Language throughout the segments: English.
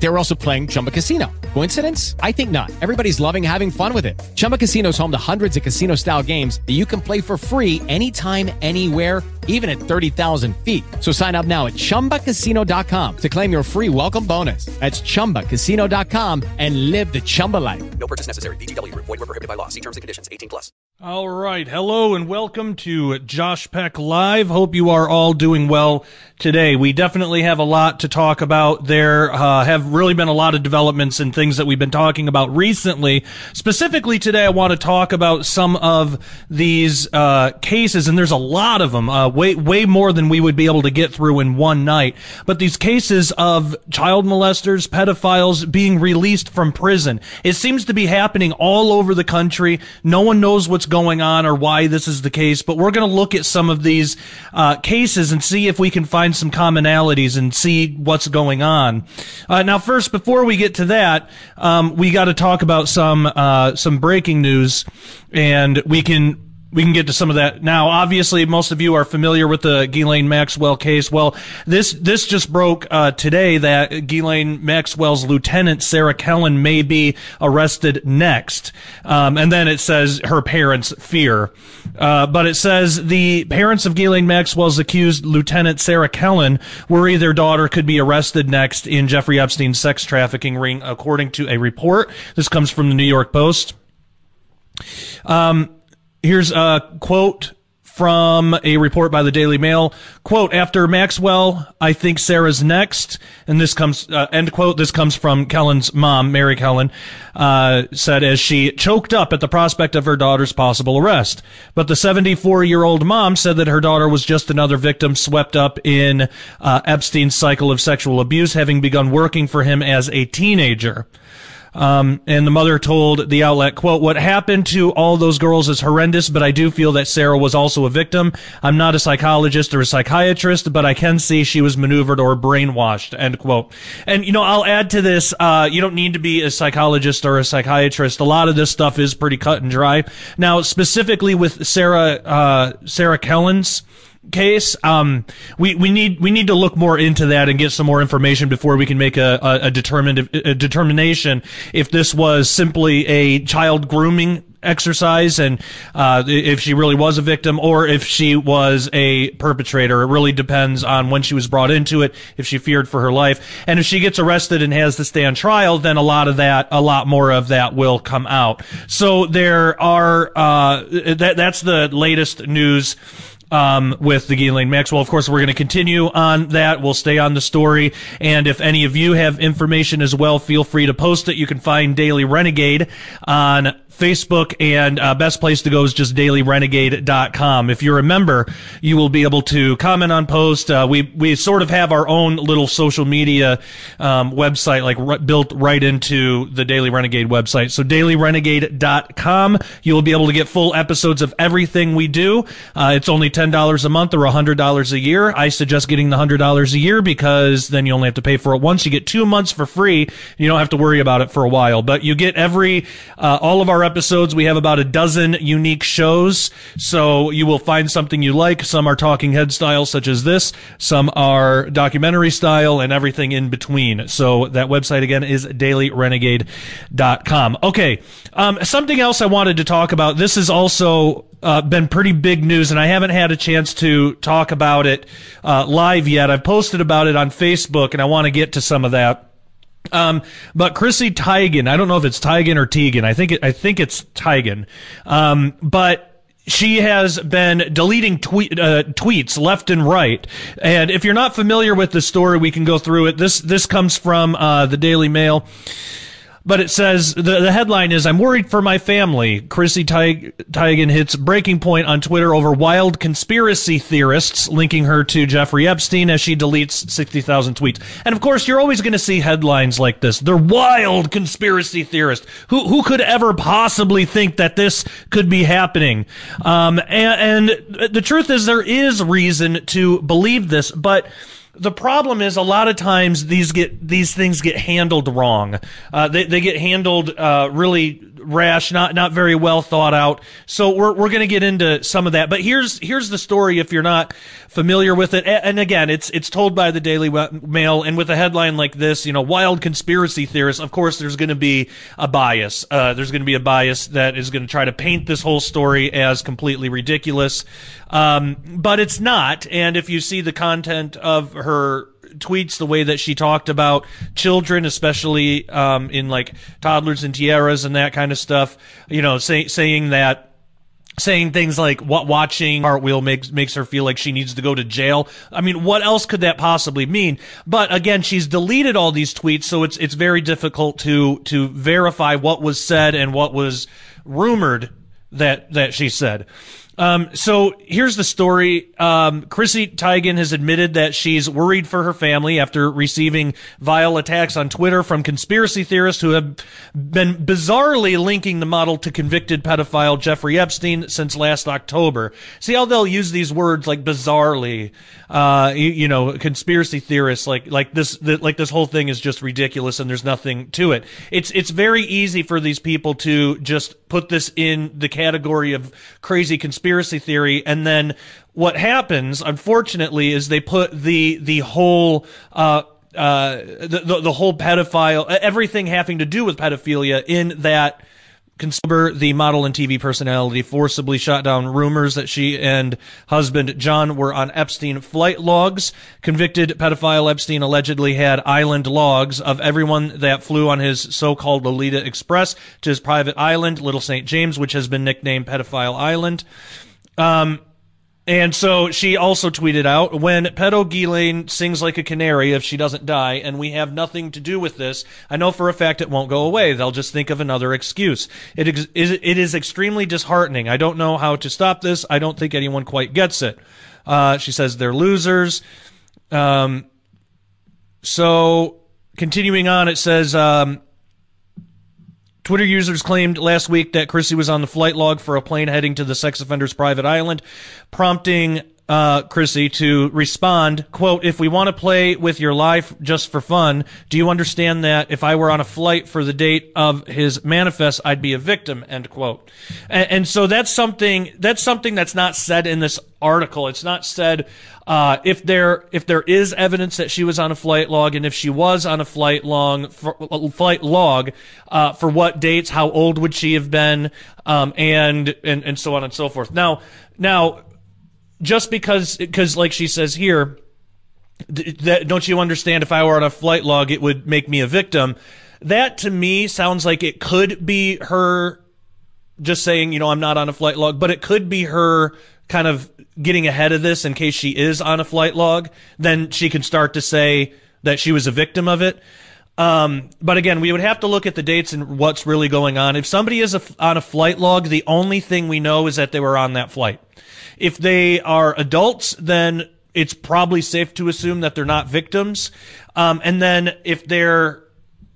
They were also playing Chumba Casino. Coincidence? I think not. Everybody's loving having fun with it. Chumba Casino is home to hundreds of casino style games that you can play for free anytime, anywhere, even at 30,000 feet. So sign up now at chumbacasino.com to claim your free welcome bonus. That's chumbacasino.com and live the Chumba life. No purchase necessary. VGW Group. Void were prohibited by law. See terms and conditions. 18 plus. All right. Hello and welcome to Josh Peck Live. Hope you are all doing well today. We definitely have a lot to talk about. There uh, have really been a lot of developments and things that we've been talking about recently. Specifically today, I want to talk about some of these uh, cases, and there's a lot of them, uh, way way more than we would be able to get through in one night. But these cases of child molesters, pedophiles being released from prison, it seems to be happening all over the country. No one knows what's going on or why this is the case, but we're going to look at some of these uh, cases and see if we can find some commonalities and see what's going on. Uh, now, first, before we get to that, um, we got to talk about some uh, some breaking news, and we can we can get to some of that now. Obviously, most of you are familiar with the Ghislaine Maxwell case. Well, this this just broke uh, today that Ghislaine Maxwell's lieutenant Sarah Kellen may be arrested next, um, and then it says her parents fear, uh, but it says the parents of Ghislaine Maxwell's accused lieutenant Sarah Kellen worry their daughter could be arrested next in Jeffrey Epstein's sex trafficking ring, according to a report. This comes from the New York Post. Um, Here's a quote from a report by the Daily Mail. Quote, after Maxwell, I think Sarah's next. And this comes, uh, end quote, this comes from Kellen's mom, Mary Kellen, uh, said as she choked up at the prospect of her daughter's possible arrest. But the 74 year old mom said that her daughter was just another victim swept up in, uh, Epstein's cycle of sexual abuse, having begun working for him as a teenager. Um, and the mother told the outlet, quote, what happened to all those girls is horrendous, but I do feel that Sarah was also a victim. I'm not a psychologist or a psychiatrist, but I can see she was maneuvered or brainwashed, end quote. And, you know, I'll add to this, uh, you don't need to be a psychologist or a psychiatrist. A lot of this stuff is pretty cut and dry. Now, specifically with Sarah, uh, Sarah Kellen's, case. Um, we, we need we need to look more into that and get some more information before we can make a, a, a determined a determination if this was simply a child grooming exercise and uh, if she really was a victim or if she was a perpetrator. It really depends on when she was brought into it, if she feared for her life. And if she gets arrested and has to stay on trial, then a lot of that, a lot more of that will come out. So there are, uh, that, that's the latest news um, with the Ghislaine Maxwell. Of course, we're going to continue on that. We'll stay on the story. And if any of you have information as well, feel free to post it. You can find Daily Renegade on Facebook, and uh, best place to go is just dailyrenegade.com. If you're a member, you will be able to comment on posts. Uh, we we sort of have our own little social media um, website, like r- built right into the Daily Renegade website. So dailyrenegade.com. You will be able to get full episodes of everything we do. Uh, it's only ten dollars a month or hundred dollars a year. I suggest getting the hundred dollars a year because then you only have to pay for it once. You get two months for free. You don't have to worry about it for a while. But you get every uh, all of our episodes. We have about a dozen unique shows, so you will find something you like. Some are talking head style, such as this. Some are documentary style, and everything in between. So that website again is dailyrenegade.com. Okay, um, something else I wanted to talk about. This has also uh, been pretty big news, and I haven't had a chance to talk about it uh, live yet. I've posted about it on Facebook, and I want to get to some of that. Um, but Chrissy Teigen, I don't know if it's Teigen or Teigen. I think it, I think it's Teigen. Um, but she has been deleting tweet, uh, tweets left and right. And if you're not familiar with the story, we can go through it. This this comes from uh, the Daily Mail. But it says the, the headline is I'm worried for my family. Chrissy Teigen hits breaking point on Twitter over wild conspiracy theorists linking her to Jeffrey Epstein as she deletes 60,000 tweets. And of course, you're always going to see headlines like this. They're wild conspiracy theorists. Who who could ever possibly think that this could be happening? Um, and, and the truth is, there is reason to believe this, but the problem is a lot of times these get these things get handled wrong. Uh, they they get handled uh, really rash, not not very well thought out. So we're we're going to get into some of that. But here's here's the story if you're not familiar with it. And again, it's it's told by the Daily Mail, and with a headline like this, you know, wild conspiracy theorists. Of course, there's going to be a bias. Uh, there's going to be a bias that is going to try to paint this whole story as completely ridiculous, um, but it's not. And if you see the content of her tweets the way that she talked about children, especially um, in like toddlers and tiaras and that kind of stuff. You know, say, saying that saying things like what watching cartwheel makes makes her feel like she needs to go to jail. I mean, what else could that possibly mean? But again, she's deleted all these tweets, so it's it's very difficult to to verify what was said and what was rumored that that she said. Um, so here's the story. Um, Chrissy Teigen has admitted that she's worried for her family after receiving vile attacks on Twitter from conspiracy theorists who have been bizarrely linking the model to convicted pedophile Jeffrey Epstein since last October. See how they'll use these words like bizarrely, uh, you, you, know, conspiracy theorists like like this the, like this whole thing is just ridiculous and there's nothing to it. It's it's very easy for these people to just put this in the category of crazy conspiracy conspiracy theory, and then what happens, unfortunately, is they put the the whole uh, uh, the, the, the whole pedophile everything having to do with pedophilia in that Consumer, the model and TV personality, forcibly shot down rumors that she and husband John were on Epstein flight logs. Convicted pedophile Epstein allegedly had island logs of everyone that flew on his so-called Lolita Express to his private island, Little St. James, which has been nicknamed Pedophile Island. Um, and so she also tweeted out, when Pedo Ghislaine sings like a canary if she doesn't die, and we have nothing to do with this, I know for a fact it won't go away. They'll just think of another excuse. It is, it is extremely disheartening. I don't know how to stop this. I don't think anyone quite gets it. Uh, she says they're losers. Um, so continuing on, it says, um, Twitter users claimed last week that Chrissy was on the flight log for a plane heading to the sex offender's private island, prompting uh, Chrissy to respond, quote, if we want to play with your life just for fun, do you understand that if I were on a flight for the date of his manifest, I'd be a victim, end quote. And, and so that's something, that's something that's not said in this article. It's not said, uh, if there, if there is evidence that she was on a flight log and if she was on a flight long, flight log, uh, for what dates, how old would she have been, um, and, and, and so on and so forth. Now, now, just because, because like she says here, that don't you understand? If I were on a flight log, it would make me a victim. That to me sounds like it could be her just saying, you know, I'm not on a flight log, but it could be her kind of getting ahead of this in case she is on a flight log. Then she can start to say that she was a victim of it. Um, but again, we would have to look at the dates and what's really going on. If somebody is a, on a flight log, the only thing we know is that they were on that flight. If they are adults, then it's probably safe to assume that they're not victims. Um, and then if they're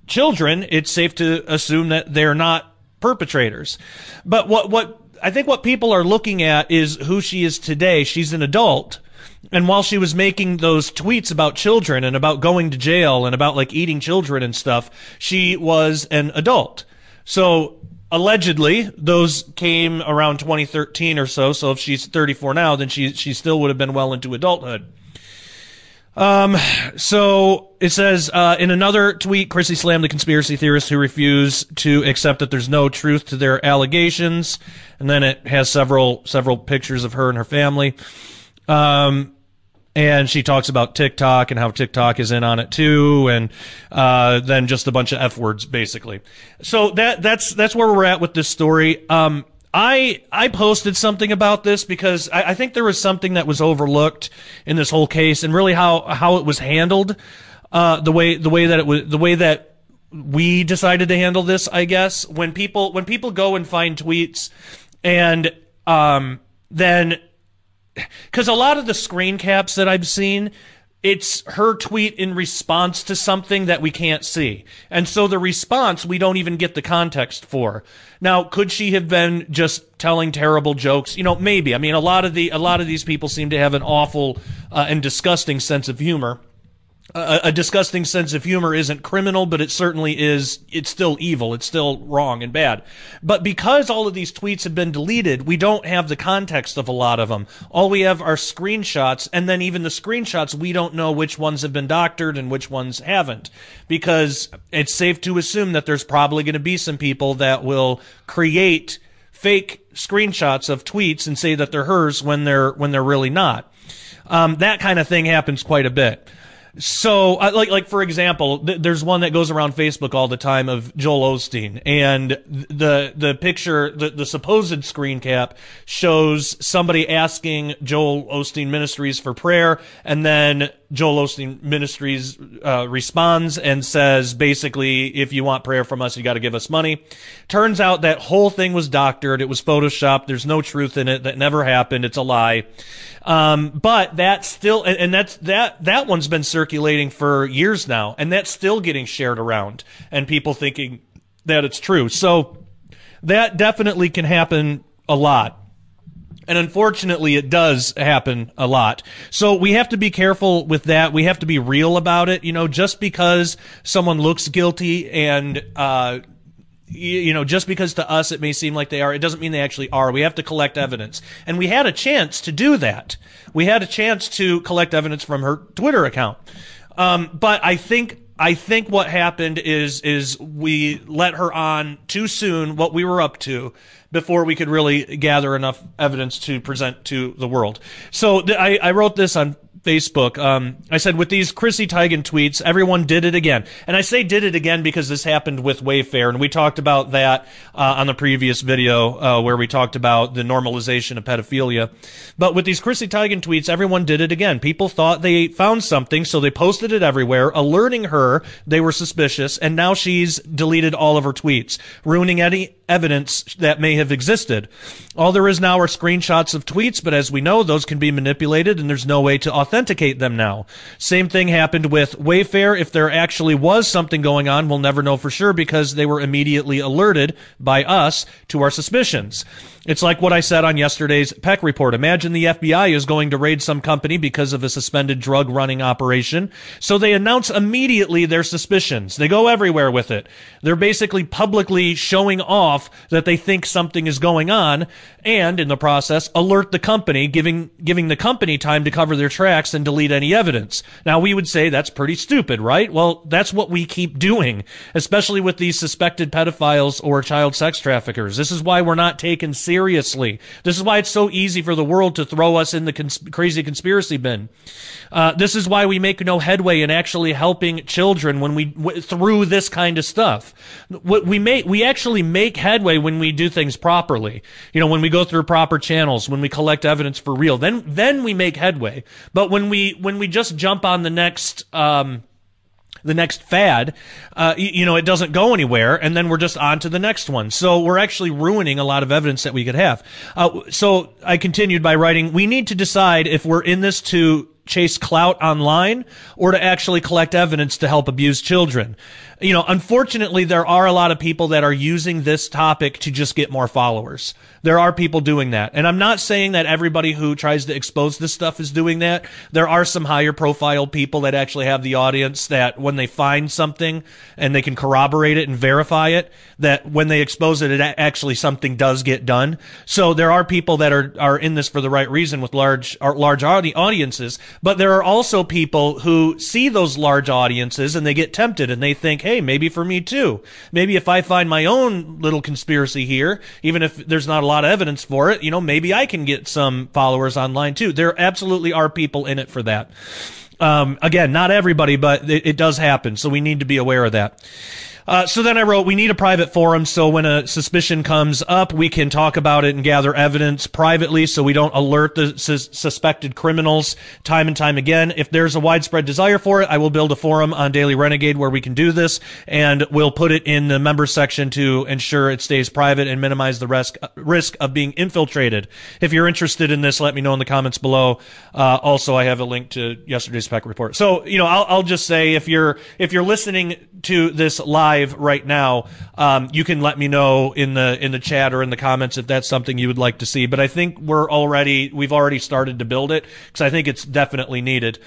children, it's safe to assume that they're not perpetrators. But what, what, I think what people are looking at is who she is today. She's an adult. And while she was making those tweets about children and about going to jail and about like eating children and stuff, she was an adult. So allegedly those came around 2013 or so so if she's 34 now then she she still would have been well into adulthood. Um so it says uh, in another tweet chrissy slammed the conspiracy theorists who refuse to accept that there's no truth to their allegations. And then it has several several pictures of her and her family. Um and she talks about TikTok and how TikTok is in on it too, and uh, then just a bunch of f words basically. So that that's that's where we're at with this story. Um, I I posted something about this because I, I, think there was something that was overlooked in this whole case, and really how how it was handled, uh, the way the way that it was the way that we decided to handle this. I guess when people when people go and find tweets, and um, then because a lot of the screen caps that I've seen, it's her tweet in response to something that we can't see. And so the response we don't even get the context for. Now, could she have been just telling terrible jokes? You know, maybe. I mean, a lot of the a lot of these people seem to have an awful uh, and disgusting sense of humor. A, a disgusting sense of humor isn't criminal, but it certainly is. It's still evil. It's still wrong and bad. But because all of these tweets have been deleted, we don't have the context of a lot of them. All we have are screenshots, and then even the screenshots, we don't know which ones have been doctored and which ones haven't, because it's safe to assume that there's probably going to be some people that will create fake screenshots of tweets and say that they're hers when they're when they're really not. Um, that kind of thing happens quite a bit. So, uh, like, like for example, th- there's one that goes around Facebook all the time of Joel Osteen, and the the picture, the, the supposed screen cap shows somebody asking Joel Osteen Ministries for prayer, and then Joel Osteen Ministries uh, responds and says, basically, if you want prayer from us, you got to give us money. Turns out that whole thing was doctored. It was photoshopped. There's no truth in it. That never happened. It's a lie. Um, but that's still, and, and that's that that one's been circulating for years now, and that's still getting shared around, and people thinking that it's true. So that definitely can happen a lot. And unfortunately, it does happen a lot. So we have to be careful with that. We have to be real about it. You know, just because someone looks guilty and, uh, you know, just because to us it may seem like they are, it doesn't mean they actually are. We have to collect evidence. And we had a chance to do that. We had a chance to collect evidence from her Twitter account. Um, but I think I think what happened is is we let her on too soon what we were up to before we could really gather enough evidence to present to the world. So th- I, I wrote this on Facebook. Um, I said, with these Chrissy Teigen tweets, everyone did it again. And I say did it again because this happened with Wayfair, and we talked about that uh, on the previous video uh, where we talked about the normalization of pedophilia. But with these Chrissy Teigen tweets, everyone did it again. People thought they found something, so they posted it everywhere, alerting her they were suspicious, and now she's deleted all of her tweets, ruining any evidence that may have existed. All there is now are screenshots of tweets, but as we know, those can be manipulated and there's no way to authenticate them now. Same thing happened with Wayfair. If there actually was something going on, we'll never know for sure because they were immediately alerted by us to our suspicions. It's like what I said on yesterday's Peck report. Imagine the FBI is going to raid some company because of a suspended drug running operation. So they announce immediately their suspicions. They go everywhere with it. They're basically publicly showing off that they think something is going on and in the process alert the company, giving, giving the company time to cover their tracks and delete any evidence. Now we would say that's pretty stupid, right? Well, that's what we keep doing, especially with these suspected pedophiles or child sex traffickers. This is why we're not taken seriously seriously. This is why it's so easy for the world to throw us in the cons- crazy conspiracy bin. Uh, this is why we make no headway in actually helping children when we w- through this kind of stuff. What we make, we actually make headway when we do things properly. You know, when we go through proper channels, when we collect evidence for real, then then we make headway. But when we when we just jump on the next. Um, the next fad, uh, you, you, know, it doesn't go anywhere, and then we're just on to the next one. So we're actually ruining a lot of evidence that we could have. Uh, so I continued by writing, we need to decide if we're in this to chase clout online or to actually collect evidence to help abuse children. You know, unfortunately, there are a lot of people that are using this topic to just get more followers. There are people doing that. And I'm not saying that everybody who tries to expose this stuff is doing that. There are some higher profile people that actually have the audience that when they find something and they can corroborate it and verify it, that when they expose it, it actually something does get done. So there are people that are, are in this for the right reason with large, uh, large audiences. But there are also people who see those large audiences and they get tempted and they think, hey, maybe for me too. Maybe if I find my own little conspiracy here, even if there's not a lot of evidence for it, you know, maybe I can get some followers online too. There absolutely are people in it for that. Um, again, not everybody, but it, it does happen. So we need to be aware of that. Uh, so then I wrote, we need a private forum so when a suspicion comes up, we can talk about it and gather evidence privately so we don't alert the su- suspected criminals time and time again. If there's a widespread desire for it, I will build a forum on Daily Renegade where we can do this and we'll put it in the member section to ensure it stays private and minimize the risk, risk of being infiltrated. If you're interested in this, let me know in the comments below. Uh, also, I have a link to yesterday's Peck report. So, you know, I'll, I'll just say if you're, if you're listening to this live, live right now, um, you can let me know in the in the chat or in the comments if that's something you would like to see. But I think we're already we've already started to build it because I think it's definitely needed.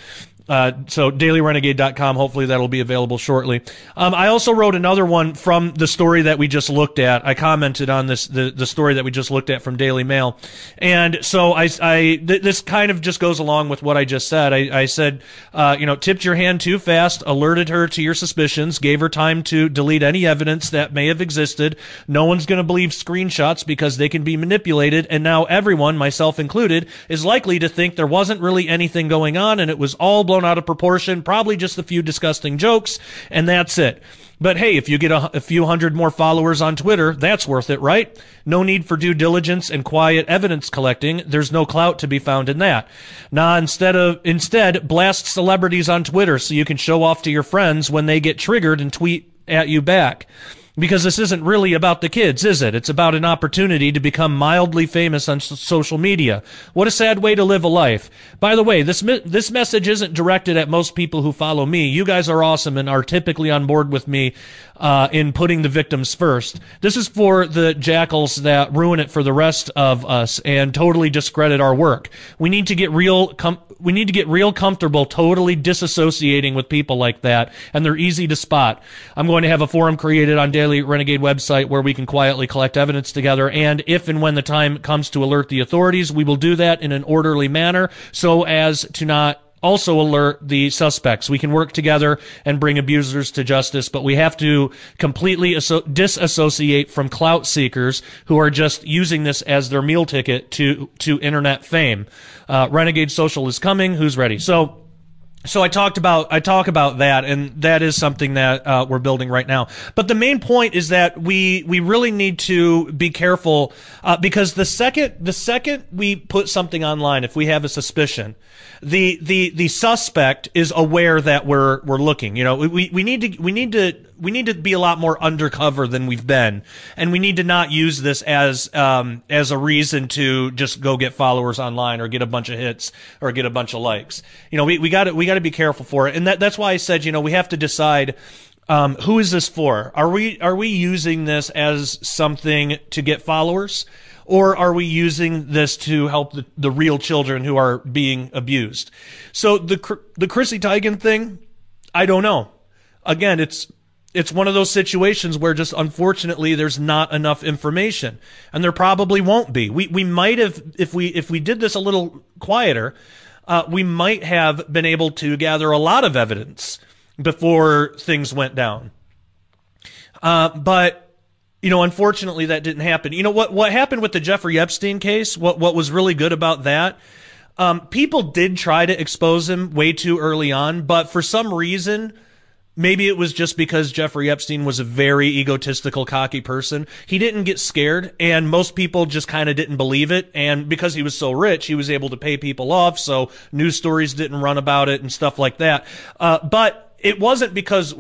Uh, so dailyrenegade.com. Hopefully that'll be available shortly. Um, I also wrote another one from the story that we just looked at. I commented on this, the, the story that we just looked at from Daily Mail. And so I, I th- this kind of just goes along with what I just said. I, I said, uh, you know, tipped your hand too fast, alerted her to your suspicions, gave her time to delete any evidence that may have existed. No one's going to believe screenshots because they can be manipulated. And now everyone, myself included, is likely to think there wasn't really anything going on and it was all blown out of proportion, probably just a few disgusting jokes, and that's it. But hey, if you get a, a, few hundred more followers on Twitter, that's worth it, right? No need for due diligence and quiet evidence collecting. There's no clout to be found in that. Nah, instead of, instead, blast celebrities on Twitter so you can show off to your friends when they get triggered and tweet at you back because this isn't really about the kids, is it? It's about an opportunity to become mildly famous on social media. What a sad way to live a life. By the way, this this message isn't directed at most people who follow me. You guys are awesome and are typically on board with me uh, in putting the victims first. This is for the jackals that ruin it for the rest of us and totally discredit our work. We need to get real. We need to get real comfortable totally disassociating with people like that, and they're easy to spot. I'm going to have a forum created on Daily Renegade website where we can quietly collect evidence together, and if and when the time comes to alert the authorities, we will do that in an orderly manner so as to not also alert the suspects. We can work together and bring abusers to justice, but we have to completely disassociate from clout seekers who are just using this as their meal ticket to, to internet fame. Uh, Renegade Social is coming. Who's ready? So, so I talked about I talk about that, and that is something that uh, we're building right now. But the main point is that we we really need to be careful uh, because the second the second we put something online, if we have a suspicion, the the the suspect is aware that we're we're looking. You know, we we need to we need to we need to be a lot more undercover than we've been, and we need to not use this as um, as a reason to just go get followers online or get a bunch of hits or get a bunch of likes. You know, we we got to we got to be careful for it, and that that's why I said you know we have to decide. Um, who is this for? Are we are we using this as something to get followers? or are we using this to help the, the real children who are being abused? So the the Chrissy Teigen thing, I don't know. Again, it's it's one of those situations where just unfortunately there's not enough information, and there probably won't be. We we might have if we if we did this a little quieter, uh, we might have been able to gather a lot of evidence before things went down. Uh, but you know, unfortunately, that didn't happen. You know what? What happened with the Jeffrey Epstein case? What what was really good about that? Um, people did try to expose him way too early on, but for some reason, maybe it was just because Jeffrey Epstein was a very egotistical, cocky person. He didn't get scared, and most people just kind of didn't believe it. And because he was so rich, he was able to pay people off, so news stories didn't run about it and stuff like that. Uh, but it wasn't because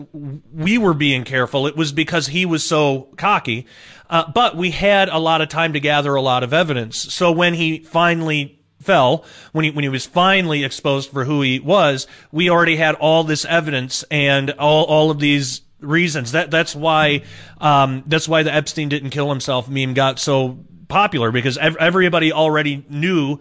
we were being careful. It was because he was so cocky. Uh, but we had a lot of time to gather a lot of evidence. So when he finally fell, when he, when he was finally exposed for who he was, we already had all this evidence and all, all of these reasons. That, that's why, um, that's why the Epstein didn't kill himself meme got so popular because ev- everybody already knew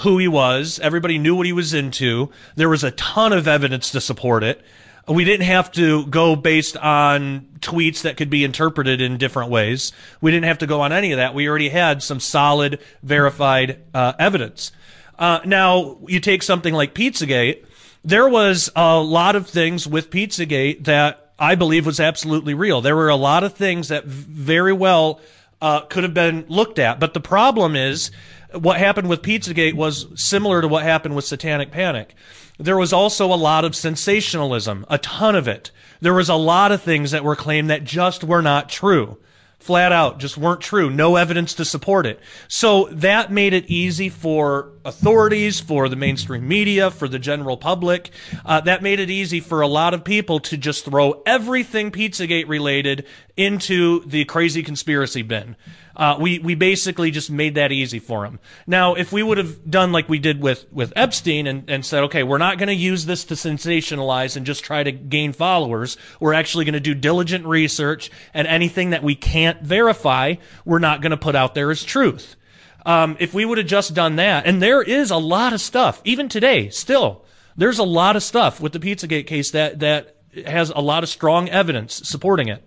who he was. Everybody knew what he was into. There was a ton of evidence to support it we didn't have to go based on tweets that could be interpreted in different ways. We didn't have to go on any of that. We already had some solid, verified uh, evidence. Uh, now, you take something like Pizzagate. There was a lot of things with Pizzagate that I believe was absolutely real. There were a lot of things that very well uh, could have been looked at. But the problem is, what happened with Pizzagate was similar to what happened with Satanic Panic. There was also a lot of sensationalism, a ton of it. There was a lot of things that were claimed that just were not true. Flat out, just weren't true. No evidence to support it. So that made it easy for authorities, for the mainstream media, for the general public. Uh, that made it easy for a lot of people to just throw everything Pizzagate related into the crazy conspiracy bin. Uh, we we basically just made that easy for them. Now, if we would have done like we did with with Epstein and, and said, okay, we're not going to use this to sensationalize and just try to gain followers. We're actually going to do diligent research, and anything that we can't verify, we're not going to put out there as truth. Um, if we would have just done that, and there is a lot of stuff, even today, still, there's a lot of stuff with the Pizzagate case that that has a lot of strong evidence supporting it.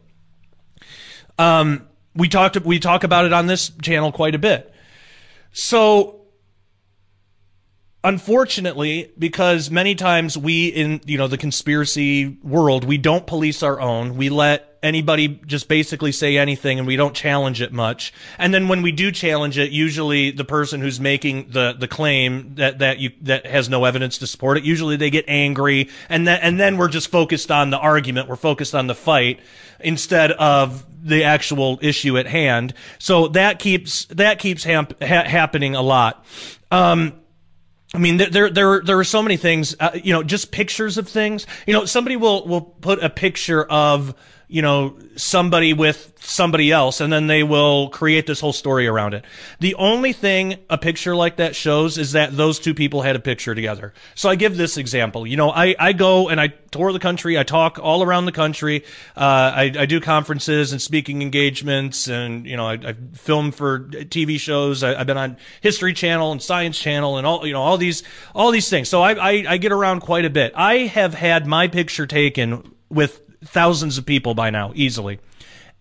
Um, we talked we talk about it on this channel quite a bit. So unfortunately because many times we in you know the conspiracy world we don't police our own we let anybody just basically say anything and we don't challenge it much. And then when we do challenge it usually the person who's making the the claim that that you that has no evidence to support it usually they get angry and then and then we're just focused on the argument. We're focused on the fight instead of the actual issue at hand. So that keeps that keeps ha- happening a lot. Um, I mean, there, there, there are so many things, uh, you know, just pictures of things. You know, somebody will, will put a picture of, you know, somebody with somebody else and then they will create this whole story around it. The only thing a picture like that shows is that those two people had a picture together. So I give this example. You know, I, I go and I tour the country. I talk all around the country. Uh, I, I do conferences and speaking engagements and, you know, I, I film for TV shows. I, have been on History Channel and Science Channel and all, you know, all these, all these things. So I, I, I get around quite a bit. I have had my picture taken with thousands of people by now, easily.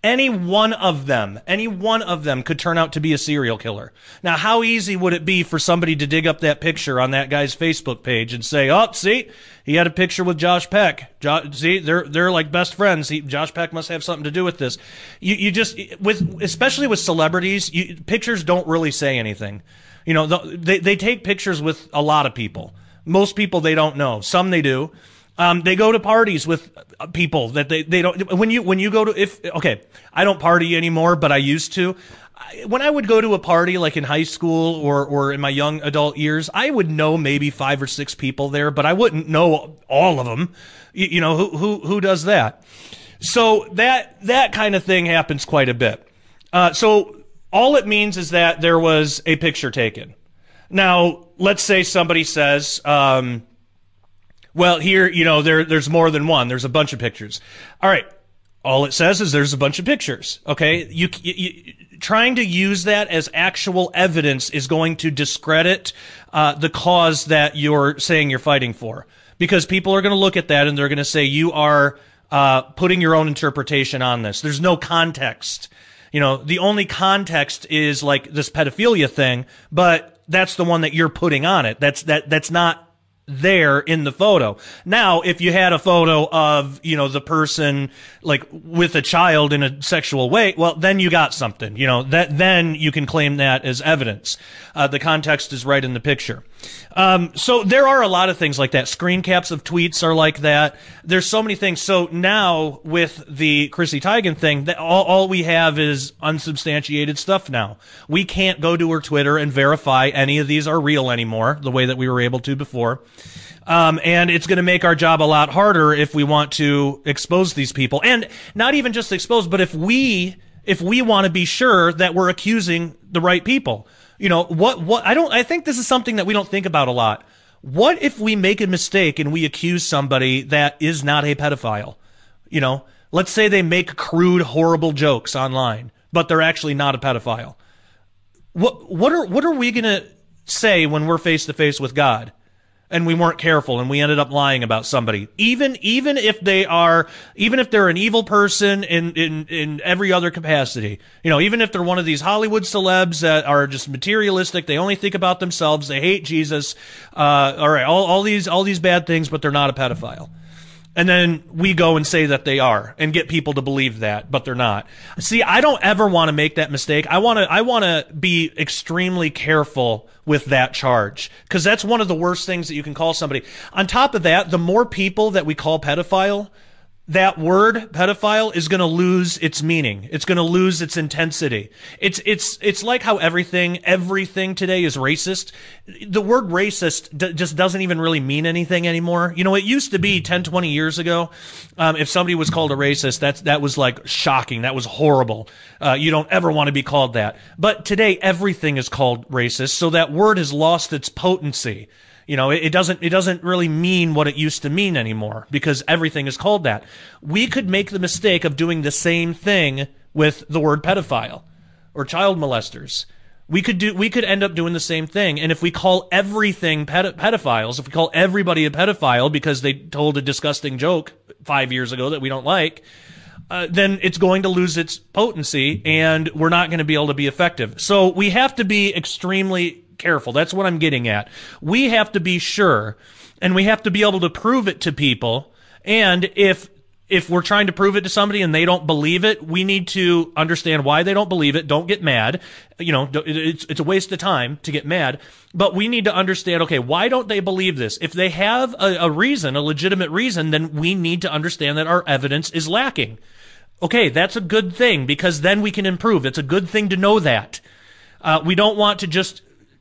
Any one of them, any one of them could turn out to be a serial killer. Now, how easy would it be for somebody to dig up that picture on that guy's Facebook page and say, "Oh, see, he had a picture with Josh Peck. See, they're they're like best friends. He, Josh Peck must have something to do with this." You you just with especially with celebrities, you, pictures don't really say anything. You know, the, they they take pictures with a lot of people. Most people they don't know. Some they do. Um, they go to parties with people that they, they don't, when you, when you go to, if, okay, I don't party anymore, but I used to. When I would go to a party like in high school or, or in my young adult years, I would know maybe five or six people there, but I wouldn't know all of them. You, you know, who, who, who does that? So that, that kind of thing happens quite a bit. Uh, so all it means is that there was a picture taken. Now, let's say somebody says, um, well, here, you know, there, there's more than one. There's a bunch of pictures. All right. All it says is there's a bunch of pictures. Okay. You, you, trying to use that as actual evidence is going to discredit uh, the cause that you're saying you're fighting for, because people are going to look at that and they're going to say you are uh, putting your own interpretation on this. There's no context. You know, the only context is like this pedophilia thing, but that's the one that you're putting on it. That's that. That's not there in the photo. Now, if you had a photo of, you know, the person like with a child in a sexual way, well, then you got something, you know, that then you can claim that as evidence. Uh, the context is right in the picture. Um, so there are a lot of things like that. Screen caps of tweets are like that. There's so many things. So now with the Chrissy Teigen thing, that all, all we have is unsubstantiated stuff now. We can't go to her Twitter and verify any of these are real anymore, the way that we were able to before. Um, and it's going to make our job a lot harder if we want to expose these people, and not even just expose, but if we if we want to be sure that we're accusing the right people. You know what? What I don't. I think this is something that we don't think about a lot. What if we make a mistake and we accuse somebody that is not a pedophile? You know, let's say they make crude, horrible jokes online, but they're actually not a pedophile. What what are what are we gonna say when we're face to face with God? And we weren't careful and we ended up lying about somebody. Even even if they are even if they're an evil person in in in every other capacity. You know even if they're one of these hollywood celebs that are just materialistic they only think about themselves they hate jesus uh, all right all, all these all these bad things but they're not a pedophile and then we go and say that they are and get people to believe that but they're not. See i don't ever want to make that mistake. I want to i want to be extremely careful with that charge because that's one of the worst things that you can call somebody. On top of that the more people that we call pedophile that word pedophile is going to lose its meaning. It's going to lose its intensity. It's it's it's like how everything everything today is racist. The word racist d- just doesn't even really mean anything anymore. You know, it used to be 10 20 years ago um, if somebody was called a racist, that's that was like shocking. That was horrible. Uh, you don't ever want to be called that. But today everything is called racist, so that word has lost its potency. You know, it, it, doesn't it doesn't really mean what it used to mean anymore because everything is called that. We could make the mistake of doing the same thing with the word pedophile or child molesters. We could do we could end up doing the same thing. And if we call everything ped- pedophiles, if we call everybody a pedophile because they told a disgusting joke 5 years ago that we don't like, uh, then it's going to lose its potency and we're not going to be able to be effective. So we have to be extremely careful. That's what I'm getting at. We have to be sure and we have to be able to prove it to people. And if if we're trying to prove it to somebody and they don't believe it, we need to understand why they don't believe it. Don't get mad. You know, it's, it's a waste of time to get mad, but we need to understand, okay, why don't they believe this? If they have a, a reason, a legitimate reason, then we need to understand that our evidence is lacking. Okay, that's a good thing because then we can improve. It's a good thing to know that. Uh, we don't want to just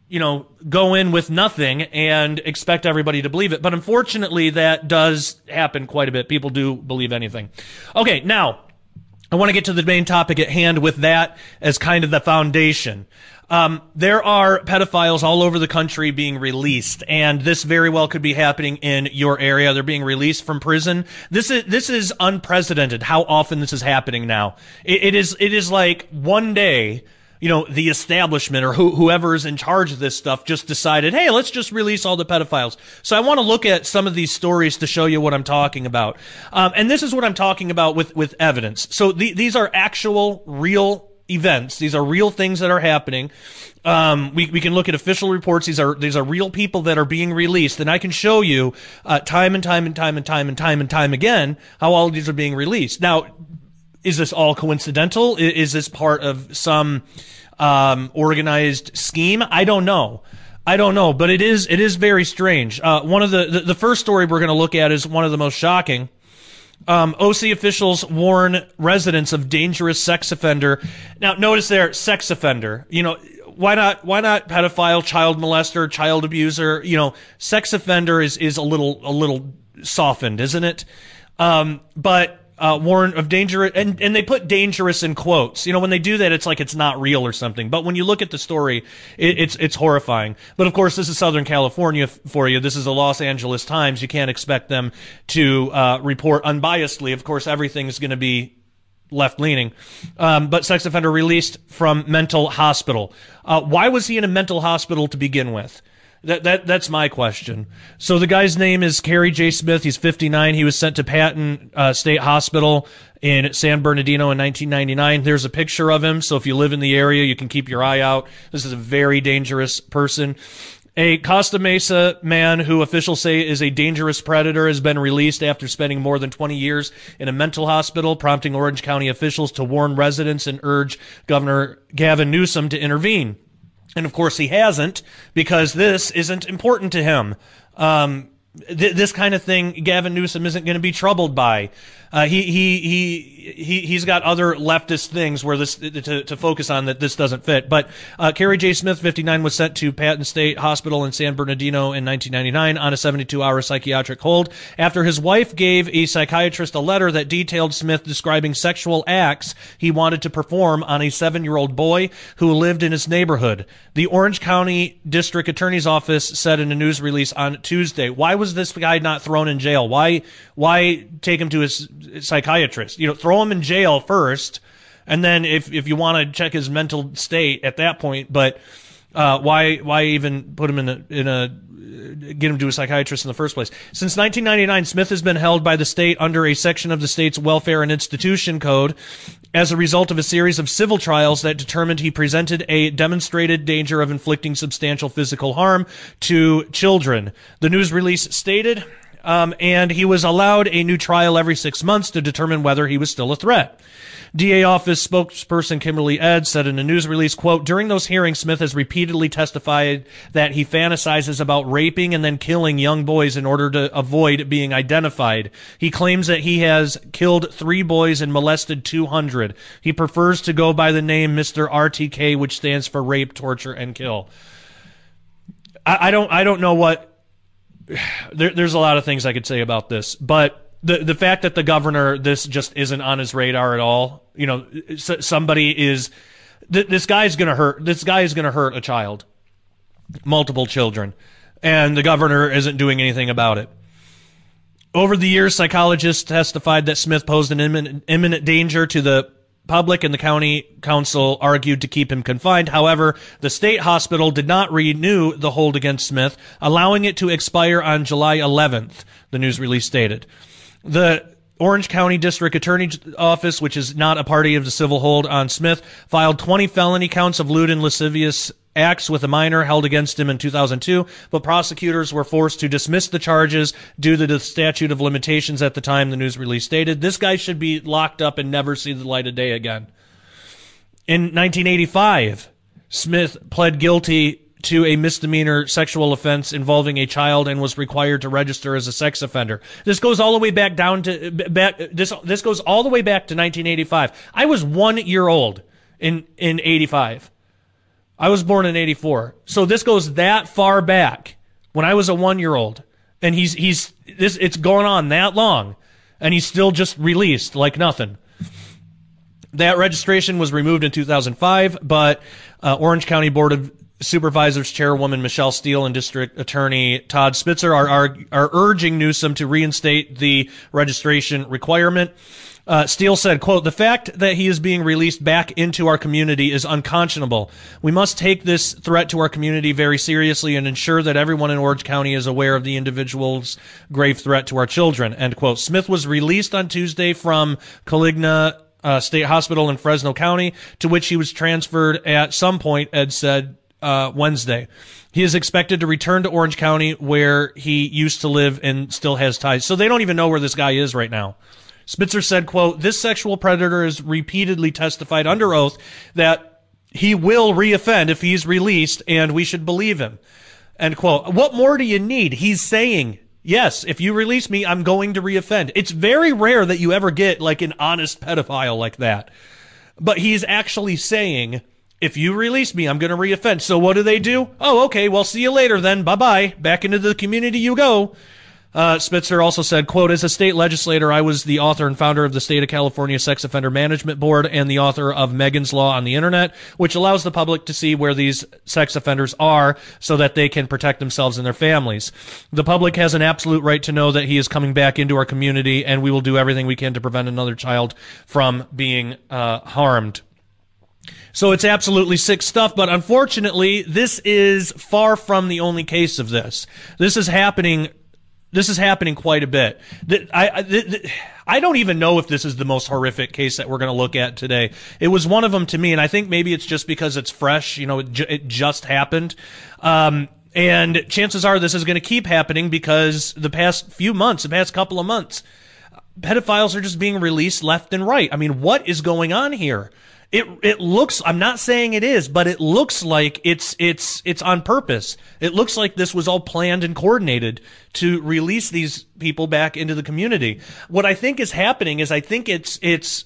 you know, go in with nothing and expect everybody to believe it. But unfortunately, that does happen quite a bit. People do believe anything. Okay, now, I want to get to the main topic at hand with that as kind of the foundation. Um, there are pedophiles all over the country being released, and this very well could be happening in your area. They're being released from prison. This is this is unprecedented. How often this is happening now? it, it is it is like one day you know, the establishment or who, whoever is in charge of this stuff just decided, hey, let's just release all the pedophiles. So I want to look at some of these stories to show you what I'm talking about. Um, and this is what I'm talking about with, with evidence. So the, these are actual, real events. These are real things that are happening. Um, we, we can look at official reports. These are these are real people that are being released, and I can show you uh, time and time and time and time and time and time again how all of these are being released. Now, is this all coincidental? Is this part of some um, organized scheme? I don't know. I don't know, but it is it is very strange. Uh, one of the, the, the first story we're going to look at is one of the most shocking. Um, OC officials warn residents of dangerous sex offender. Now, notice there, sex offender. You know, why not? Why not pedophile, child molester, child abuser? You know, sex offender is is a little a little softened, isn't it? Um, but uh, warn of dangerous, and, and they put dangerous in quotes. You know, when they do that, it's like it's not real or something. But when you look at the story, it, it's it's horrifying. But of course, this is Southern California for you. This is the Los Angeles Times. You can't expect them to uh, report unbiasedly. Of course, everything's going to be left leaning. Um, but sex offender released from mental hospital. Uh, why was he in a mental hospital to begin with? That, that that's my question. So the guy's name is Kerry J. Smith. He's 59. He was sent to Patton uh, State Hospital in San Bernardino in 1999. There's a picture of him. So if you live in the area, you can keep your eye out. This is a very dangerous person. A Costa Mesa man who officials say is a dangerous predator has been released after spending more than 20 years in a mental hospital, prompting Orange County officials to warn residents and urge Governor Gavin Newsom to intervene. And of course, he hasn't because this isn't important to him. Um, th- this kind of thing, Gavin Newsom isn't going to be troubled by. Uh, he, he, he, he, he's got other leftist things where this, to, to focus on that this doesn't fit. But, uh, J. Smith, 59, was sent to Patton State Hospital in San Bernardino in 1999 on a 72 hour psychiatric hold after his wife gave a psychiatrist a letter that detailed Smith describing sexual acts he wanted to perform on a seven year old boy who lived in his neighborhood. The Orange County District Attorney's Office said in a news release on Tuesday, why was this guy not thrown in jail? Why, why take him to his psychiatrist. You know, throw him in jail first, and then if if you want to check his mental state at that point, but uh, why why even put him in a in a get him to a psychiatrist in the first place? Since 1999, Smith has been held by the state under a section of the state's Welfare and Institution Code as a result of a series of civil trials that determined he presented a demonstrated danger of inflicting substantial physical harm to children. The news release stated Um, and he was allowed a new trial every six months to determine whether he was still a threat. DA office spokesperson Kimberly Edds said in a news release, quote, during those hearings, Smith has repeatedly testified that he fantasizes about raping and then killing young boys in order to avoid being identified. He claims that he has killed three boys and molested 200. He prefers to go by the name Mr. RTK, which stands for rape, torture, and kill. I, I don't, I don't know what, there, there's a lot of things I could say about this, but the the fact that the governor this just isn't on his radar at all. You know, somebody is th- this guy's going to hurt. This guy is going to hurt a child, multiple children, and the governor isn't doing anything about it. Over the years, psychologists testified that Smith posed an imminent, imminent danger to the public and the county counsel argued to keep him confined. However, the state hospital did not renew the hold against Smith, allowing it to expire on July 11th, the news release stated. The Orange County District Attorney's Office, which is not a party of the civil hold on Smith, filed 20 felony counts of lewd and lascivious acts with a minor held against him in 2002, but prosecutors were forced to dismiss the charges due to the statute of limitations at the time the news release stated. This guy should be locked up and never see the light of day again. In 1985, Smith pled guilty to a misdemeanor sexual offense involving a child and was required to register as a sex offender. This goes all the way back down to back this this goes all the way back to 1985. I was 1 year old in in 85. I was born in 84. So this goes that far back when I was a 1 year old and he's he's this it's going on that long and he's still just released like nothing. That registration was removed in 2005, but uh, Orange County Board of Supervisors Chairwoman Michelle Steel and District Attorney Todd Spitzer are, are, are urging Newsom to reinstate the registration requirement. Uh, Steel said, quote, the fact that he is being released back into our community is unconscionable. We must take this threat to our community very seriously and ensure that everyone in Orange County is aware of the individual's grave threat to our children, end quote. Smith was released on Tuesday from Coalinga uh, State Hospital in Fresno County, to which he was transferred at some point, Edds said, uh, Wednesday. He is expected to return to Orange County, where he used to live and still has ties. So they don't even know where this guy is right now. Spitzer said, quote, this sexual predator has repeatedly testified under oath that he will reoffend if he's released and we should believe him. End quote. What more do you need? He's saying, yes, if you release me, I'm going to reoffend. It's very rare that you ever get like an honest pedophile like that. But he's actually saying, if you release me, I'm going to reoffend. So what do they do? Oh, okay. Well, see you later then. Bye bye. Back into the community you go. Uh, Spitzer also said, quote, as a state legislator, I was the author and founder of the state of California Sex Offender Management Board and the author of Megan's Law on the internet, which allows the public to see where these sex offenders are so that they can protect themselves and their families. The public has an absolute right to know that he is coming back into our community and we will do everything we can to prevent another child from being uh, harmed. So it's absolutely sick stuff, but unfortunately, this is far from the only case of this. This is happening. This is happening quite a bit. I, I, don't even know if this is the most horrific case that we're going to look at today. It was one of them to me, and I think maybe it's just because it's fresh. You know, it, it just happened. Um, and chances are this is going to keep happening because the past few months, the past couple of months, pedophiles are just being released left and right. I mean, what is going on here? It it looks I'm not saying it is, but it looks like it's it's it's on purpose. It looks like this was all planned and coordinated to release these people back into the community. What I think is happening is I think it's it's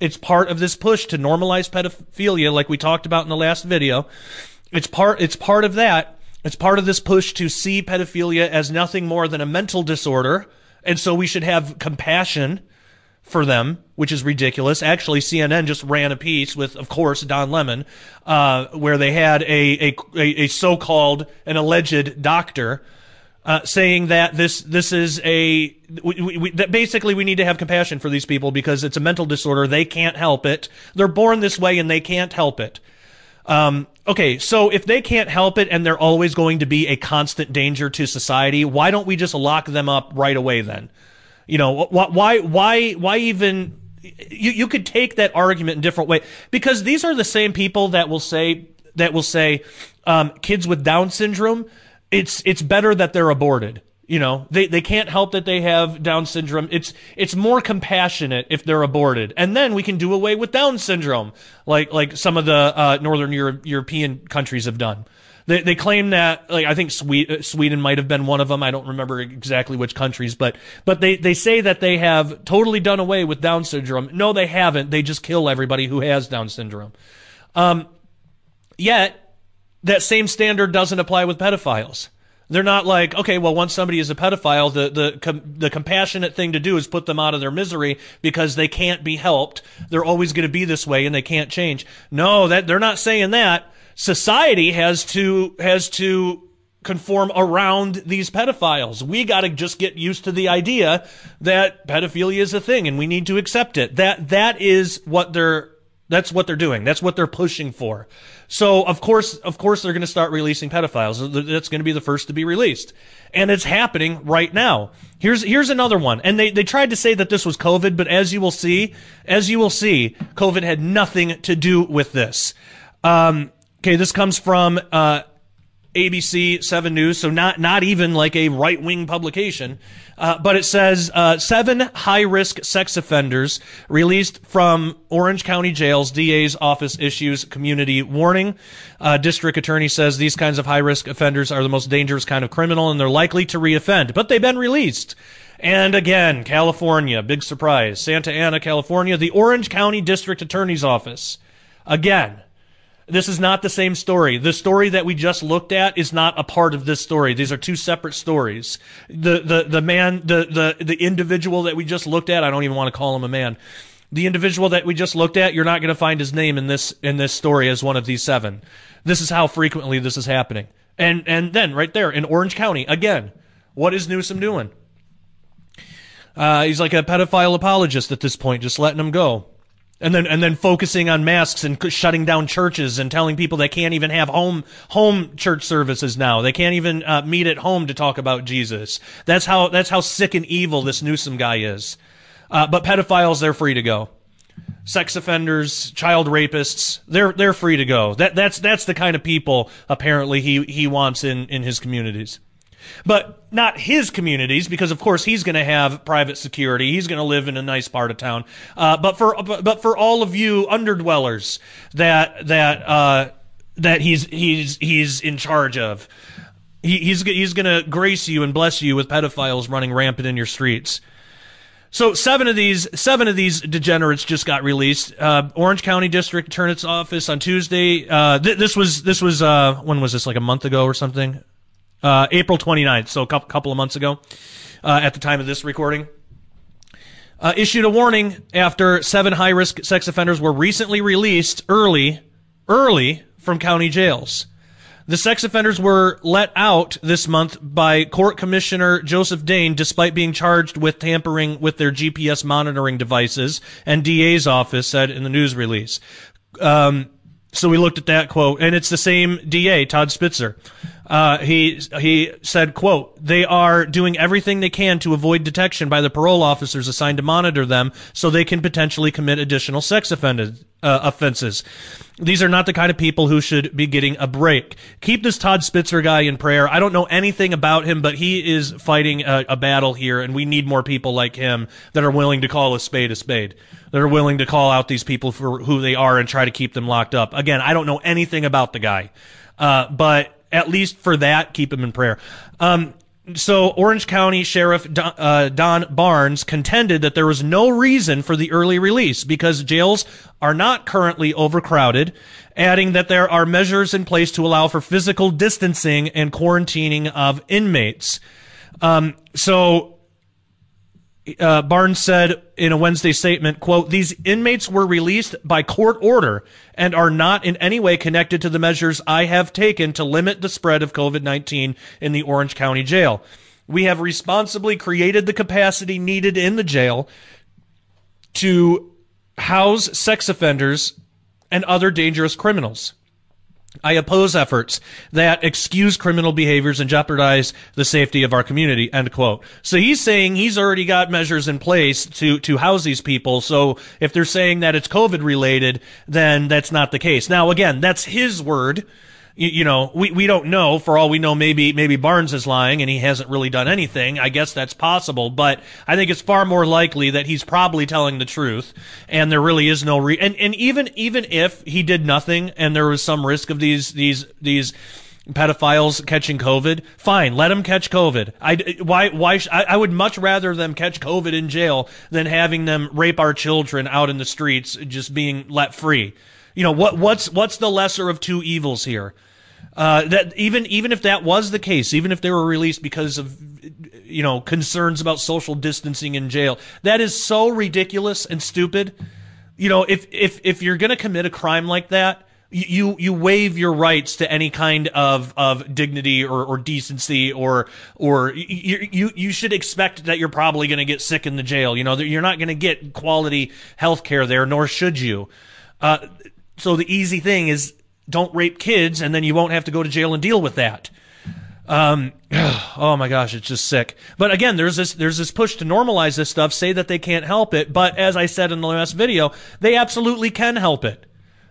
it's part of this push to normalize pedophilia like we talked about in the last video. It's part it's part of that. It's part of this push to see pedophilia as nothing more than a mental disorder. And so we should have compassion for them, which is ridiculous. Actually, CNN just ran a piece with, of course, Don Lemon, uh, where they had a, a, a so-called, an alleged doctor, uh, saying that this, this is a, we, we, that basically we need to have compassion for these people because it's a mental disorder. They can't help it. They're born this way and they can't help it. Um, okay, so if they can't help it and they're always going to be a constant danger to society, why don't we just lock them up right away then? You know, why, why, why even, you, you could take that argument in different way because these are the same people that will say, that will say, um, kids with Down syndrome, it's, it's better that they're aborted. You know, they, they can't help that they have Down syndrome. It's, it's more compassionate if they're aborted. And then we can do away with Down syndrome, like, like some of the, uh, Northern Euro- European countries have done. They, they claim that, like, I think Sweden, Sweden might have been one of them. I don't remember exactly which countries, but, but they, they say that they have totally done away with Down syndrome. No, they haven't. They just kill everybody who has Down syndrome. Um, yet, that same standard doesn't apply with pedophiles. They're not like, okay, well, once somebody is a pedophile, the the com- the compassionate thing to do is put them out of their misery because they can't be helped. They're always going to be this way and they can't change. No, that they're not saying that. Society has to has to conform around these pedophiles. We got to just get used to the idea that pedophilia is a thing and we need to accept it. That that is what they're that's what they're doing. That's what they're pushing for. So of course, of course, they're going to start releasing pedophiles. That's going to be the first to be released, and it's happening right now. Here's here's another one, and they they tried to say that this was COVID, but as you will see, as you will see, COVID had nothing to do with this. Um, okay, this comes from. Uh, ABC 7 News, so not not even like a right wing publication, uh, but it says uh, seven high risk sex offenders released from Orange County Jail's DA's office issues community warning. Uh, district attorney says these kinds of high risk offenders are the most dangerous kind of criminal and they're likely to reoffend, but they've been released. And again, California, big surprise. Santa Ana, California, the Orange County District Attorney's Office. Again, this is not the same story. The story that we just looked at is not a part of this story. These are two separate stories. The the the man the the the individual that we just looked at, I don't even want to call him a man. The individual that we just looked at, you're not going to find his name in this in this story as one of these seven. This is how frequently this is happening. And and then right there in Orange County, again, what is Newsom doing? Uh, he's like a pedophile apologist at this point, just letting him go and then and then focusing on masks and shutting down churches and telling people they can't even have home home church services now. They can't even uh, meet at home to talk about Jesus. That's how that's how sick and evil this Newsom guy is. Uh, but pedophiles, they're free to go. Sex offenders, child rapists, they're they're free to go. That that's that's the kind of people apparently he he wants in in his communities but not his communities because of course he's going to have private security he's going to live in a nice part of town uh, but for but for all of you underdwellers that that uh, that he's he's he's in charge of he, he's he's going to grace you and bless you with pedophiles running rampant in your streets so seven of these seven of these degenerates just got released. Uh, Orange County District Attorney's Office on Tuesday. Uh, th- this was this was uh, when was this like a month ago or something? Uh, April 29th, so a couple, couple of months ago, uh, at the time of this recording. Uh, issued a warning after seven high risk sex offenders were recently released early, early from county jails. The sex offenders were let out this month by Court Commissioner Joseph Dane despite being charged with tampering with their GPS monitoring devices, and DA's office said in the news release. Um, so we looked at that quote, and it's the same DA, Todd Spitzer. Uh, he he said, "quote They are doing everything they can to avoid detection by the parole officers assigned to monitor them, so they can potentially commit additional sex offended, uh, offenses. These are not the kind of people who should be getting a break. Keep this Todd Spitzer guy in prayer. I don't know anything about him, but he is fighting a, a battle here, and we need more people like him that are willing to call a spade a spade, that are willing to call out these people for who they are and try to keep them locked up. Again, I don't know anything about the guy, uh, but." At least for that, keep him in prayer. Um, so Orange County Sheriff Don, uh, Don, Barnes contended that there was no reason for the early release because jails are not currently overcrowded, adding that there are measures in place to allow for physical distancing and quarantining of inmates. Um, so uh, Barnes said in a Wednesday statement, quote, these inmates were released by court order and are not in any way connected to the measures I have taken to limit the spread of COVID-19 in the Orange County jail. We have responsibly created the capacity needed in the jail to house sex offenders and other dangerous criminals. I oppose efforts that excuse criminal behaviors and jeopardize the safety of our community. End quote. So he's saying he's already got measures in place to, to house these people. So if they're saying that it's COVID related, then that's not the case. Now, again, that's his word. You, know, we, we don't know. For all we know, maybe maybe Barnes is lying and he hasn't really done anything. I guess that's possible, but I think it's far more likely that he's probably telling the truth, and there really is no re. And and even even if he did nothing and there was some risk of these these these pedophiles catching COVID, fine, let them catch COVID. I why why sh- I, I would much rather them catch COVID in jail than having them rape our children out in the streets, just being let free. You know what what's what's the lesser of two evils here? Uh, that even even if that was the case, even if they were released because of you know concerns about social distancing in jail, that is so ridiculous and stupid. You know, if if if you're going to commit a crime like that, you you waive your rights to any kind of of dignity or, or decency or or you you you should expect that you're probably going to get sick in the jail. You know, you're not going to get quality health care there, nor should you. Uh, so the easy thing is don't rape kids, and then you won't have to go to jail and deal with that. Um, oh my gosh, it's just sick. But again, there's this there's this push to normalize this stuff, say that they can't help it. But as I said in the last video, they absolutely can help it.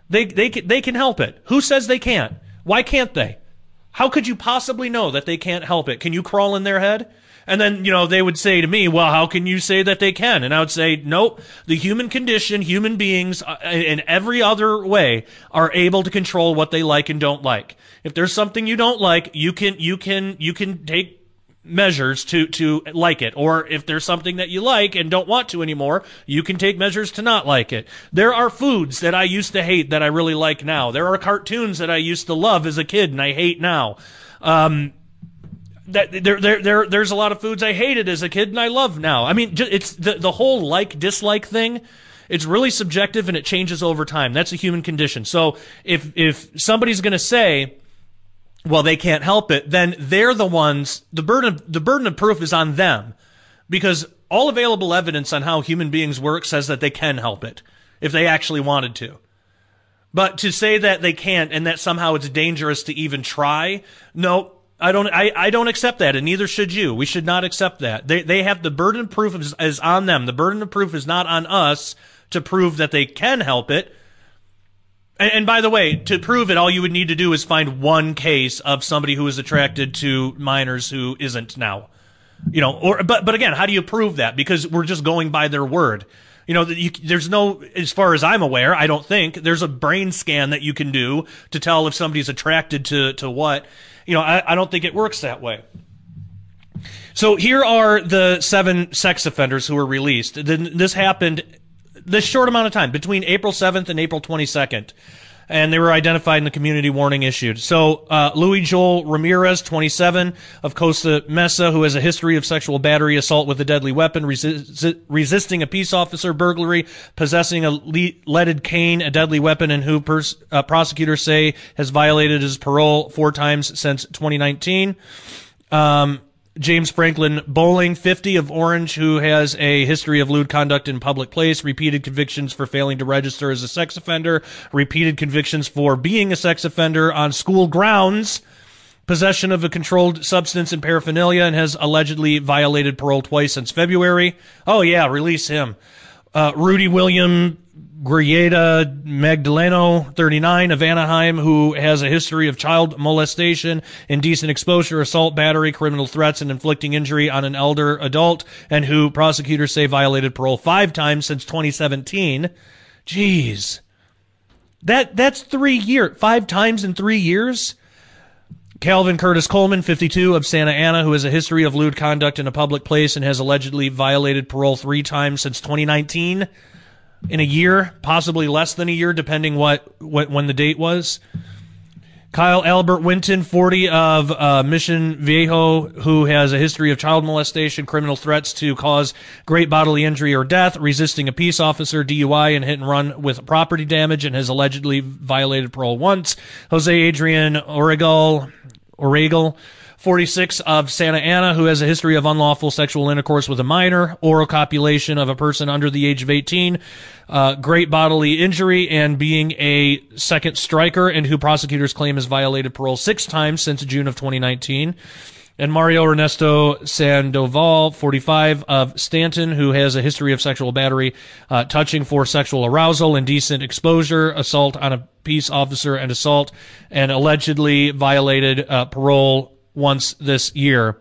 They they they can help it. Who says they can't? Why can't they? How could you possibly know that they can't help it? Can you crawl in their head? And then, you know, they would say to me, well, how can you say that they can? And I would say, nope, the human condition, human beings uh, in every other way are able to control what they like and don't like. If there's something you don't like, you can, you can, you can take measures to to like it. Or if there's something that you like and don't want to anymore you can take measures to not like it. There are foods that i used to hate that i really like now. There are cartoons that i used to love as a kid and i hate now. Um, that there, there, there, there's a lot of foods I hated as a kid and I love now. I mean, it's the, the whole like dislike thing. It's really subjective and it changes over time. That's a human condition. So if, if somebody's going to say, well, they can't help it, then they're the ones, the burden, of, the burden of proof is on them because all available evidence on how human beings work says that they can help it if they actually wanted to. But to say that they can't and that somehow it's dangerous to even try, no, I don't. I, I don't accept that, and neither should you. We should not accept that. They they have the burden of proof is, is on them. The burden of proof is not on us to prove that they can help it. And, and by the way, to prove it, all you would need to do is find one case of somebody who is attracted to minors who isn't now. You know, or but but again, how do you prove that? Because we're just going by their word. You know, you, there's no, as far as I'm aware, I don't think there's a brain scan that you can do to tell if somebody's attracted to to what you know, I, I don't think it works that way. So here are the seven sex offenders who were released. This happened this short amount of time between April 7th and April 22nd. And they were identified in the community warning issued. So, uh, Louis Joel Ramirez, 27, of Costa Mesa, who has a history of sexual battery, assault with a deadly weapon, resi- resisting a peace officer, burglary, possessing a le- leaded cane, a deadly weapon, and who pers- uh, prosecutors say has violated his parole four times since 2019. Um, James Franklin Bowling, 50 of Orange, who has a history of lewd conduct in public place, repeated convictions for failing to register as a sex offender, repeated convictions for being a sex offender on school grounds, possession of a controlled substance and paraphernalia, and has allegedly violated parole twice since February. Oh, yeah, release him. Uh, Rudy William Grieta Magdaleno, 39, of Anaheim, who has a history of child molestation, indecent exposure, assault, battery, criminal threats, and inflicting injury on an elder adult, and who prosecutors say violated parole five times since 2017. Jeez. That, that's three years, five times in three years? Calvin Curtis Coleman, 52, of Santa Ana, who has a history of lewd conduct in a public place and has allegedly violated parole three times since 2019 in a year, possibly less than a year, depending what, what when the date was. Kyle Albert Winton, 40 of uh, Mission Viejo, who has a history of child molestation, criminal threats to cause great bodily injury or death, resisting a peace officer, DUI, and hit and run with property damage, and has allegedly violated parole once. Jose Adrian Oregal, Oregal 46 of Santa Ana, who has a history of unlawful sexual intercourse with a minor, oral copulation of a person under the age of 18, uh, great bodily injury, and being a second striker, and who prosecutors claim has violated parole six times since June of 2019. and Mario Ernesto Sandoval, 45, of Stanton, who has a history of sexual battery, uh, touching for sexual arousal, indecent exposure, assault on a peace officer, and assault, and allegedly violated uh, parole once this year.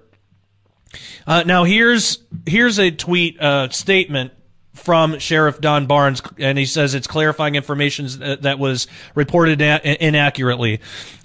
Uh, now here's here's a tweet uh, statement from Sheriff Don Barnes, and he says it's clarifying information that was reported inaccurately.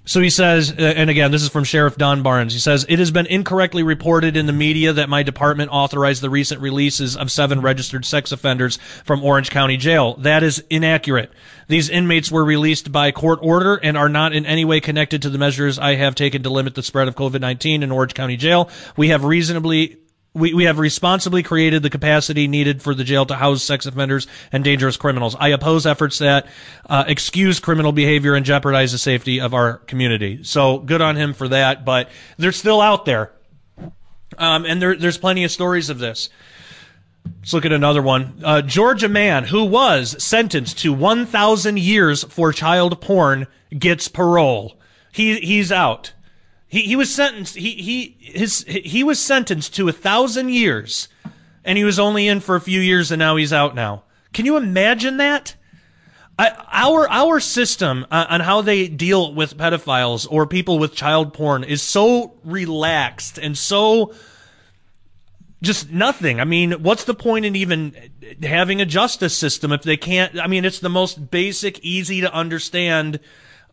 So he says, uh, and again, this is from Sheriff Don Barnes. He says, It has been incorrectly reported in the media that my department authorized the recent releases of seven registered sex offenders from Orange County Jail. That is inaccurate. These inmates were released by court order and are not in any way connected to the measures I have taken to limit the spread of COVID 19 in Orange County Jail. We have reasonably we, we have responsibly created the capacity needed for the jail to house sex offenders and dangerous criminals. I oppose efforts that uh, excuse criminal behavior and jeopardize the safety of our community. So good on him for that, but they're still out there. Um, and there, there's plenty of stories of this. Let's look at another one. Uh, Georgia man who was sentenced to 1,000 years for child porn gets parole. He, he's out. He, he was sentenced. He, he, his, he was sentenced to a thousand years and he was only in for a few years and now he's out now. Can you imagine that? I, our our system uh, on how they deal with pedophiles or people with child porn is so relaxed and so just nothing. I mean, what's the point in even having a justice system if they can't? I mean, it's the most basic, easy to understand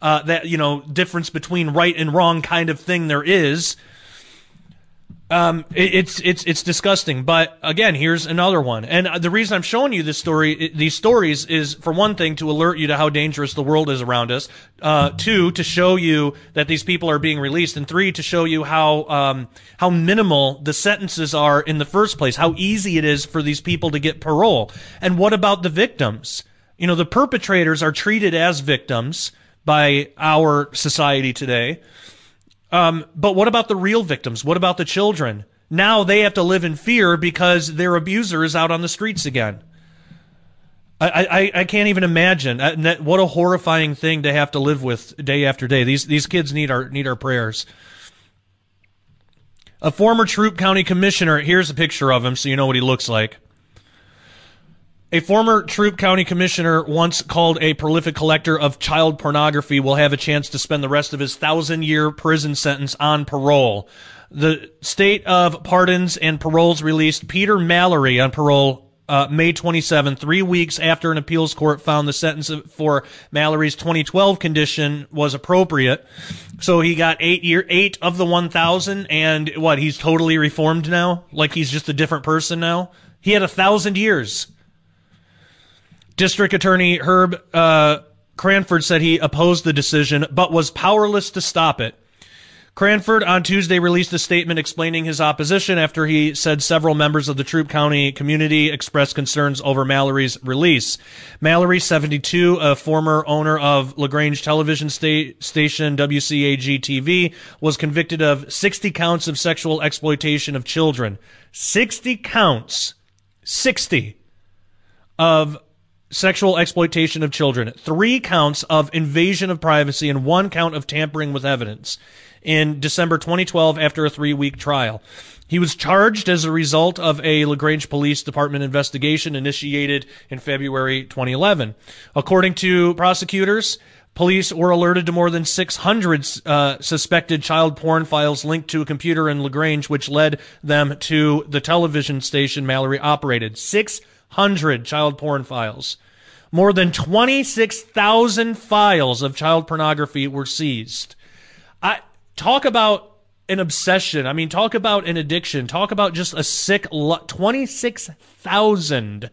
uh, that you know difference between right and wrong kind of thing there is. Um, it, it's it's it's disgusting. But again, here's another one. And the reason I'm showing you this story, these stories, is for one thing to alert you to how dangerous the world is around us. Uh, two, to show you that these people are being released, and three, to show you how um, how minimal the sentences are in the first place. How easy it is for these people to get parole. And what about the victims? You know, the perpetrators are treated as victims by our society today. Um, but what about the real victims? What about the children? Now they have to live in fear because their abuser is out on the streets again. I, I, I can't even imagine uh, what a horrifying thing to have to live with day after day. These these kids need our need our prayers. A former Troup County commissioner. Here's a picture of him, so you know what he looks like. A former Troup County commissioner, once called a prolific collector of child pornography, will have a chance to spend the rest of his thousand year prison sentence on parole. The state of pardons and paroles released Peter Mallory on parole uh, May 27, three weeks after an appeals court found the sentence for Mallory's 2012 condition was appropriate. So he got eight year, eight of the 1,000, and what? He's totally reformed now, like he's just a different person now. He had a thousand years. District Attorney Herb uh, Cranford said he opposed the decision, but was powerless to stop it. Cranford on Tuesday released a statement explaining his opposition after he said several members of the Troup County community expressed concerns over Mallory's release. Mallory, 72, a former owner of LaGrange television sta- station WCAG TV, was convicted of 60 counts of sexual exploitation of children. 60 counts. 60 of sexual exploitation of children, three counts of invasion of privacy, and one count of tampering with evidence in December 2012 after a three week trial. He was charged as a result of a LaGrange Police Department investigation initiated in February 2011. According to prosecutors, Police were alerted to more than 600 uh, suspected child porn files linked to a computer in LaGrange, which led them to the television station Mallory operated. 600 child porn files. More than 26,000 files of child pornography were seized. I talk about an obsession. I mean, talk about an addiction. Talk about just a sick 26,000.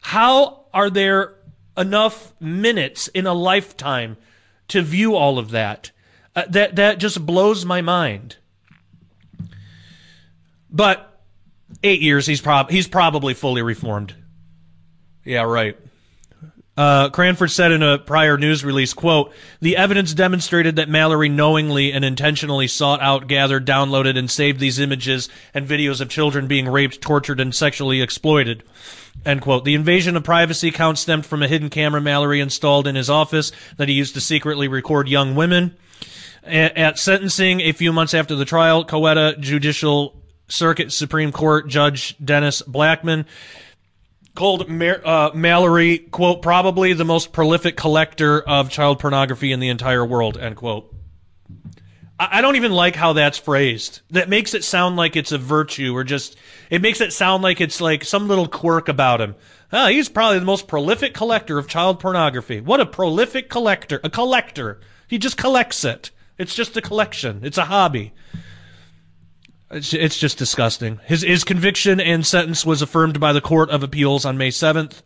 How are there enough minutes in a lifetime to view all of that? Uh, that that just blows my mind. But 8 years he's prob he's probably fully reformed. Yeah, right. Uh, Cranford said in a prior news release, quote, the evidence demonstrated that Mallory knowingly and intentionally sought out, gathered, downloaded, and saved these images and videos of children being raped, tortured, and sexually exploited. End quote. The invasion of privacy count stemmed from a hidden camera Mallory installed in his office that he used to secretly record young women. At, at sentencing, a few months after the trial, Coweta Judicial Circuit Supreme Court Judge Dennis Blackmon called uh, Mallory, quote, probably the most prolific collector of child pornography in the entire world, end quote. I, I don't even like how that's phrased. That makes it sound like it's a virtue or just, it makes it sound like it's like some little quirk about him. Oh, he's probably the most prolific collector of child pornography. What a prolific collector. A collector. He just collects it. It's just a collection. It's a hobby. It's, it's just disgusting. His, his conviction and sentence was affirmed by the Court of Appeals on May 7th.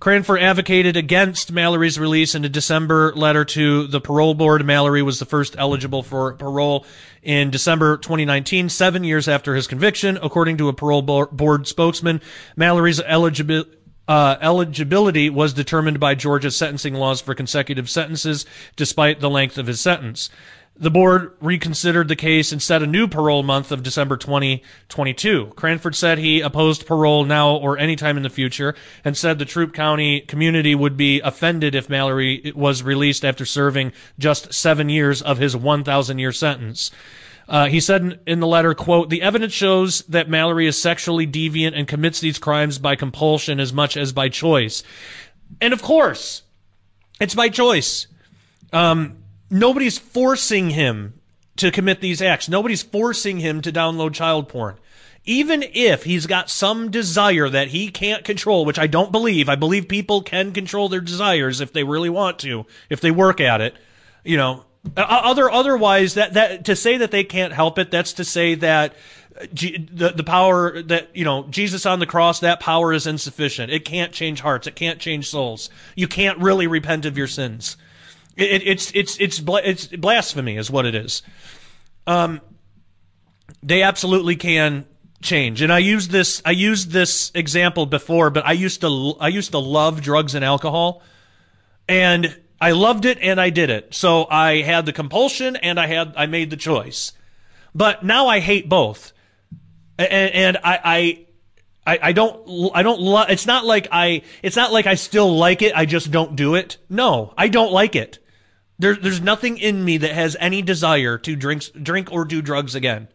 Cranford advocated against Mallory's release in a December letter to the parole board. Mallory was the first eligible for parole in December 2019, seven years after his conviction. According to a parole board spokesman, Mallory's eligibility uh, eligibility was determined by Georgia's sentencing laws for consecutive sentences, despite the length of his sentence. The board reconsidered the case and set a new parole month of December 2022. Cranford said he opposed parole now or anytime in the future and said the Troup County community would be offended if Mallory was released after serving just seven years of his 1,000 year sentence. Uh, he said in, the letter, quote, the evidence shows that Mallory is sexually deviant and commits these crimes by compulsion as much as by choice. And of course, it's by choice. Um, nobody's forcing him to commit these acts. Nobody's forcing him to download child porn. Even if he's got some desire that he can't control, which I don't believe, I believe people can control their desires if they really want to, if they work at it. You know, other otherwise that that to say that they can't help it, that's to say that uh, G, the the power that you know Jesus on the cross that power is insufficient. It can't change hearts. It can't change souls. You can't really repent of your sins. It, it's it's it's it's blasphemy is what it is. Um, they absolutely can change. And I used this I used this example before, but I used to I used to love drugs and alcohol, and I loved it and I did it. So I had the compulsion and I had I made the choice. But now I hate both, and, and I, I I, I don't I don't love it's not like I it's not like I still like it I just don't do it no I don't like it there, there's nothing in me that has any desire to drink, drink or do drugs again.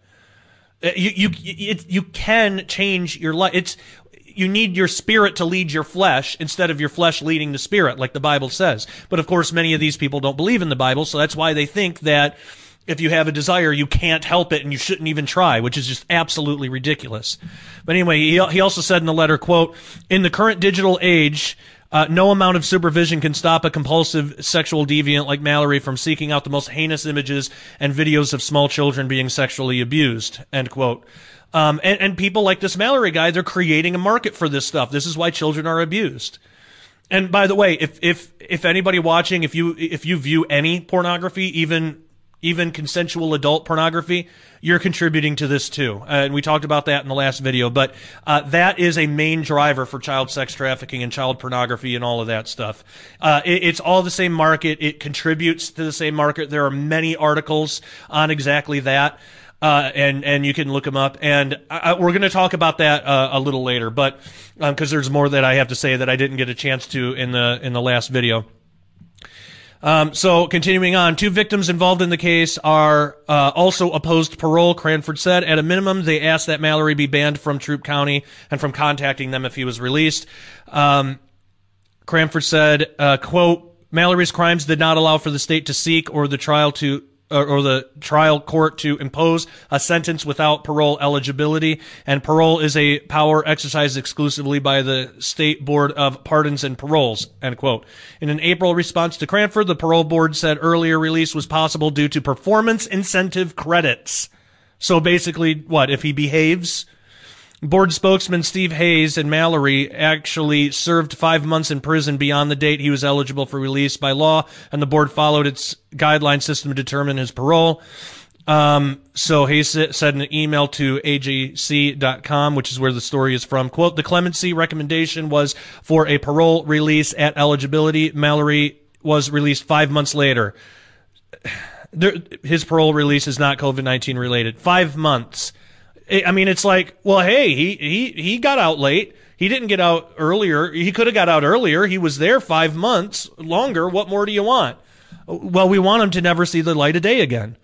Uh, you, you, it, you can change your life. It's, you need your spirit to lead your flesh instead of your flesh leading the spirit, like the Bible says. But of course, many of these people don't believe in the Bible, so that's why they think that if you have a desire, you can't help it and you shouldn't even try, which is just absolutely ridiculous. But anyway, he, he also said in the letter, quote, in the current digital age, uh, no amount of supervision can stop a compulsive sexual deviant like Mallory from seeking out the most heinous images and videos of small children being sexually abused. End quote. Um, and, and people like this Mallory guy, they're creating a market for this stuff. This is why children are abused. And by the way, if if if anybody watching, if you if you view any pornography, even even consensual adult pornography, you're contributing to this too. Uh, and we talked about that in the last video, but uh, that is a main driver for child sex trafficking and child pornography and all of that stuff. Uh, it, it's all the same market. It contributes to the same market. There are many articles on exactly that. Uh, and and you can look them up. And I, we're going to talk about that uh, a little later, but because um, there's more that I have to say that I didn't get a chance to in the in the last video. Um, so continuing on, two victims involved in the case are uh, also opposed parole. Cranford said, at a minimum, they asked that Mallory be banned from Troup County and from contacting them if he was released. Um, Cranford said, uh, "quote Mallory's crimes did not allow for the state to seek or the trial to or, or the trial court to impose a sentence without parole eligibility, and parole is a power exercised exclusively by the State Board of Pardons and Paroles. End quote. In an April response to Cranford, the parole board said earlier release was possible due to performance incentive credits. So basically, what if he behaves? Board spokesman Steve Hayes and Mallory actually served five months in prison beyond the date he was eligible for release by law, and the board followed its guideline system to determine his parole. Um, so Hayes said in an email to AJC.com, which is where the story is from, quote, the clemency recommendation was for a parole release at eligibility. Mallory was released five months later. His parole release is not COVID-19 related. Five months. I mean, it's like, well, hey, he he he got out late. He didn't get out earlier. He could have got out earlier. He was there five months longer. What more do you want? Well, we want him to never see the light of day again.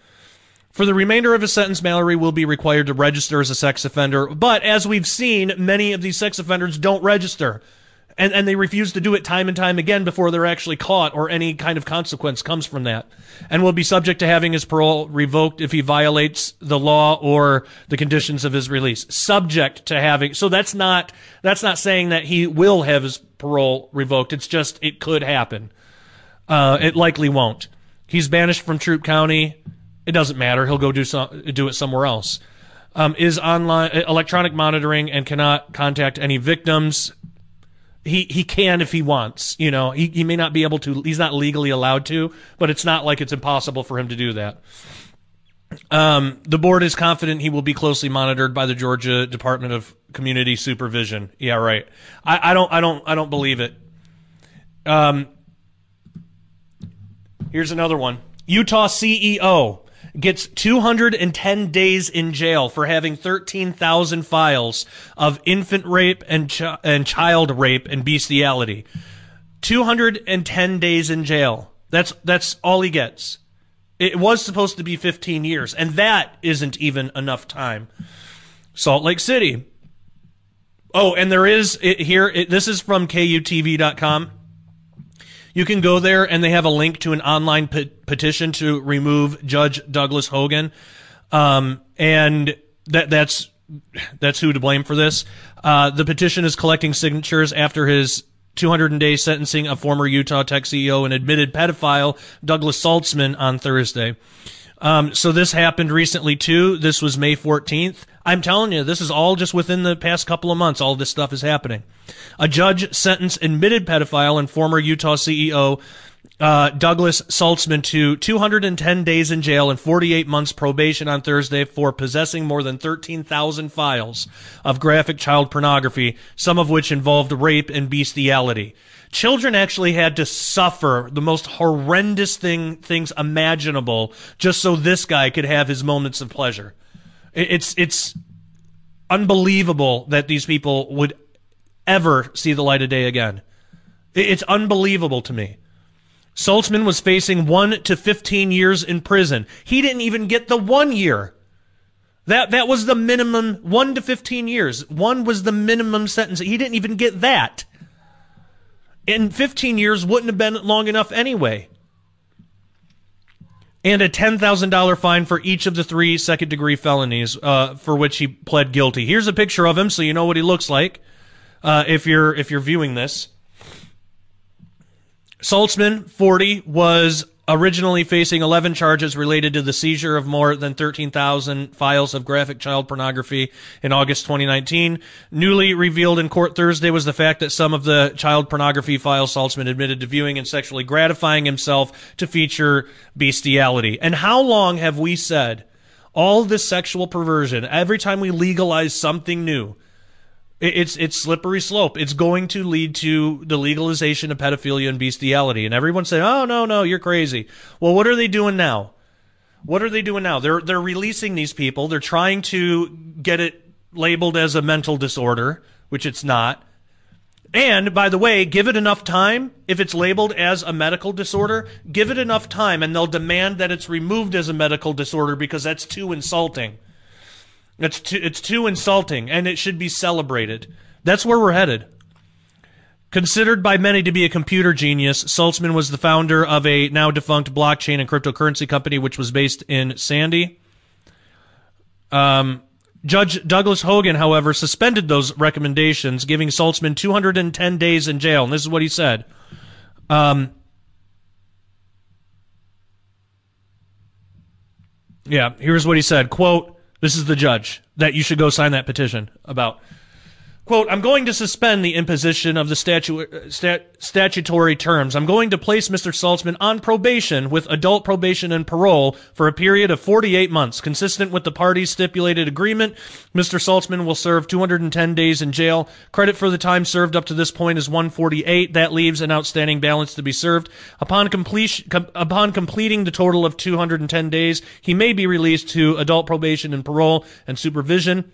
For the remainder of his sentence, Mallory will be required to register as a sex offender. But as we've seen, many of these sex offenders don't register. And, and they refuse to do it time and time again before they're actually caught or any kind of consequence comes from that. And will be subject to having his parole revoked if he violates the law or the conditions of his release. Subject to having, so that's not, that's not saying that he will have his parole revoked. It's just, it could happen. Uh, it likely won't. He's banished from Troup County. It doesn't matter. He'll go do some, do it somewhere else. Um, is online electronic monitoring and cannot contact any victims. He he can if he wants. You know, he, he may not be able to. He's not legally allowed to, but it's not like it's impossible for him to do that. Um, the board is confident he will be closely monitored by the Georgia Department of Community Supervision. Yeah, right. I, I don't I don't I don't believe it. Um, here's another one. Utah CEO gets 210 days in jail for having 13,000 files of infant rape and and child rape and bestiality. 210 days in jail. That's that's all he gets. It was supposed to be 15 years, and that isn't even enough time. Salt Lake City. Oh, and there is it, here. It, this is from KUTV.com. You can go there and they have a link to an online pe- petition to remove Judge Douglas Hogan. Um, and that, that's, that's who to blame for this. Uh, the petition is collecting signatures after his 200 day sentencing of former Utah Tech CEO and admitted pedophile Douglas Saltzman on Thursday. Um, so this happened recently too. This was May 14th. I'm telling you, this is all just within the past couple of months. All this stuff is happening. A judge sentenced admitted pedophile and former Utah CEO uh, Douglas Saltzman to 210 days in jail and 48 months probation on Thursday for possessing more than 13,000 files of graphic child pornography, some of which involved rape and bestiality. Children actually had to suffer the most horrendous thing, things imaginable just so this guy could have his moments of pleasure. It's, it's unbelievable that these people would ever see the light of day again. It's unbelievable to me. Saltzman was facing 1 to 15 years in prison. He didn't even get the 1 year. That that was the minimum 1 to 15 years. 1 was the minimum sentence. He didn't even get that. And 15 years wouldn't have been long enough anyway. And a $10,000 fine for each of the three second degree felonies uh, for which he pled guilty. Here's a picture of him so you know what he looks like uh, if you're if you're viewing this. Saltzman, 40, was originally facing 11 charges related to the seizure of more than 13,000 files of graphic child pornography in August 2019. Newly revealed in court Thursday was the fact that some of the child pornography files Saltzman admitted to viewing and sexually gratifying himself to feature bestiality. And how long have we said all this sexual perversion, every time we legalize something new, it's it's slippery slope. It's going to lead to the legalization of pedophilia and bestiality. And everyone's saying, "Oh no, no, you're crazy." Well, what are they doing now? What are they doing now? They're they're releasing these people. They're trying to get it labeled as a mental disorder, which it's not. And by the way, give it enough time. If it's labeled as a medical disorder, give it enough time and they'll demand that it's removed as a medical disorder because that's too insulting. It's too, it's too insulting, and it should be celebrated. That's where we're headed. Considered by many to be a computer genius, Saltzman was the founder of a now defunct blockchain and cryptocurrency company, which was based in Sandy. Um, Judge Douglas Hogan, however, suspended those recommendations, giving Saltzman 210 days in jail. And this is what he said. Um, yeah, here's what he said. Quote, this is the judge that you should go sign that petition about. Quote, I'm going to suspend the imposition of the statu- uh, stat- statutory terms. I'm going to place Mr. Saltzman on probation with adult probation and parole for a period of 48 months. Consistent with the parties' stipulated agreement, Mr. Saltzman will serve 210 days in jail. Credit for the time served up to this point is 148. That leaves an outstanding balance to be served. Upon completion, com- upon completing the total of 210 days, he may be released to adult probation and parole and supervision.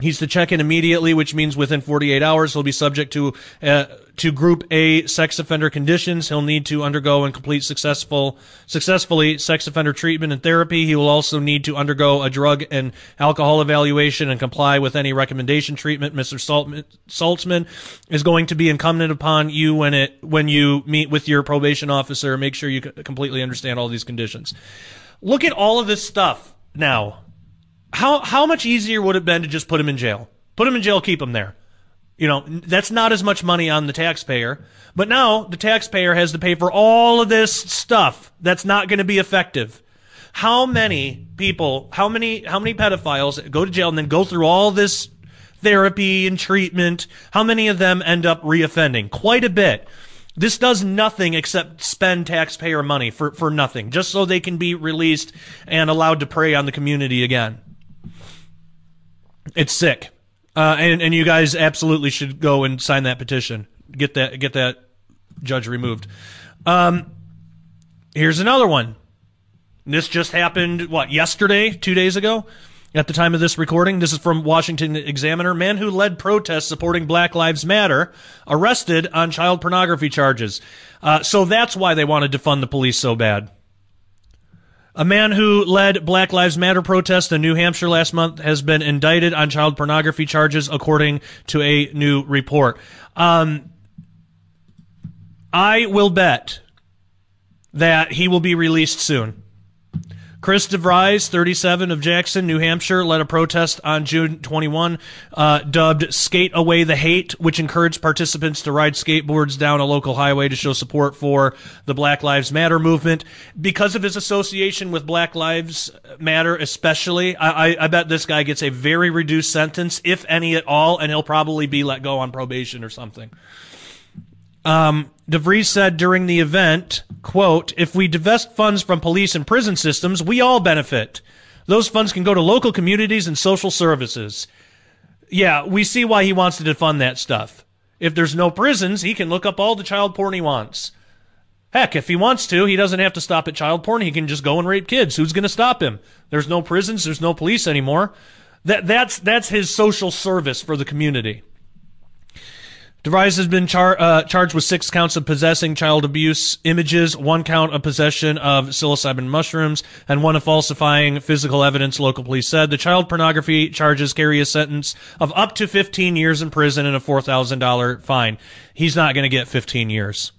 He's to check in immediately, which means within 48 hours he'll be subject to uh, to Group A sex offender conditions. He'll need to undergo and complete successful successfully sex offender treatment and therapy. He will also need to undergo a drug and alcohol evaluation and comply with any recommendation treatment. Mr. Saltzman, is going to be incumbent upon you when it when you meet with your probation officer. Make sure you completely understand all these conditions. Look at all of this stuff now how how much easier would it have been to just put him in jail? Put him in jail, keep him there. You know, that's not as much money on the taxpayer. But now the taxpayer has to pay for all of this stuff that's not going to be effective. How many people, how many how many pedophiles go to jail and then go through all this therapy and treatment? How many of them end up reoffending? Quite a bit. This does nothing except spend taxpayer money for, for nothing, just so they can be released and allowed to prey on the community again. It's sick. Uh, and and you guys absolutely should go and sign that petition. Get that get that judge removed. Um, here's another one. This just happened what yesterday, two days ago, at the time of this recording. This is from Washington Examiner. Man who led protests supporting Black Lives Matter arrested on child pornography charges. Uh, so that's why they wanted to fund the police so bad. A man who led Black Lives Matter protests in New Hampshire last month has been indicted on child pornography charges, according to a new report. Um, I will bet that he will be released soon. Chris DeVries, 37 of Jackson, New Hampshire, led a protest on June 21, uh, dubbed Skate Away the Hate, which encouraged participants to ride skateboards down a local highway to show support for the Black Lives Matter movement. Because of his association with Black Lives Matter, especially, I, I, I bet this guy gets a very reduced sentence, if any at all, and he'll probably be let go on probation or something. Um, DeVries said during the event, quote, if we divest funds from police and prison systems, we all benefit. Those funds can go to local communities and social services. Yeah, we see why he wants to defund that stuff. If there's no prisons, he can look up all the child porn he wants. Heck, if he wants to, he doesn't have to stop at child porn. He can just go and rape kids. Who's going to stop him? There's no prisons. There's no police anymore. That, that's, that's his social service for the community. DeVries has been char- uh, charged with six counts of possessing child abuse images, one count of possession of psilocybin mushrooms, and one of falsifying physical evidence, local police said. The child pornography charges carry a sentence of up to 15 years in prison and a $4,000 fine. He's not going to get 15 years.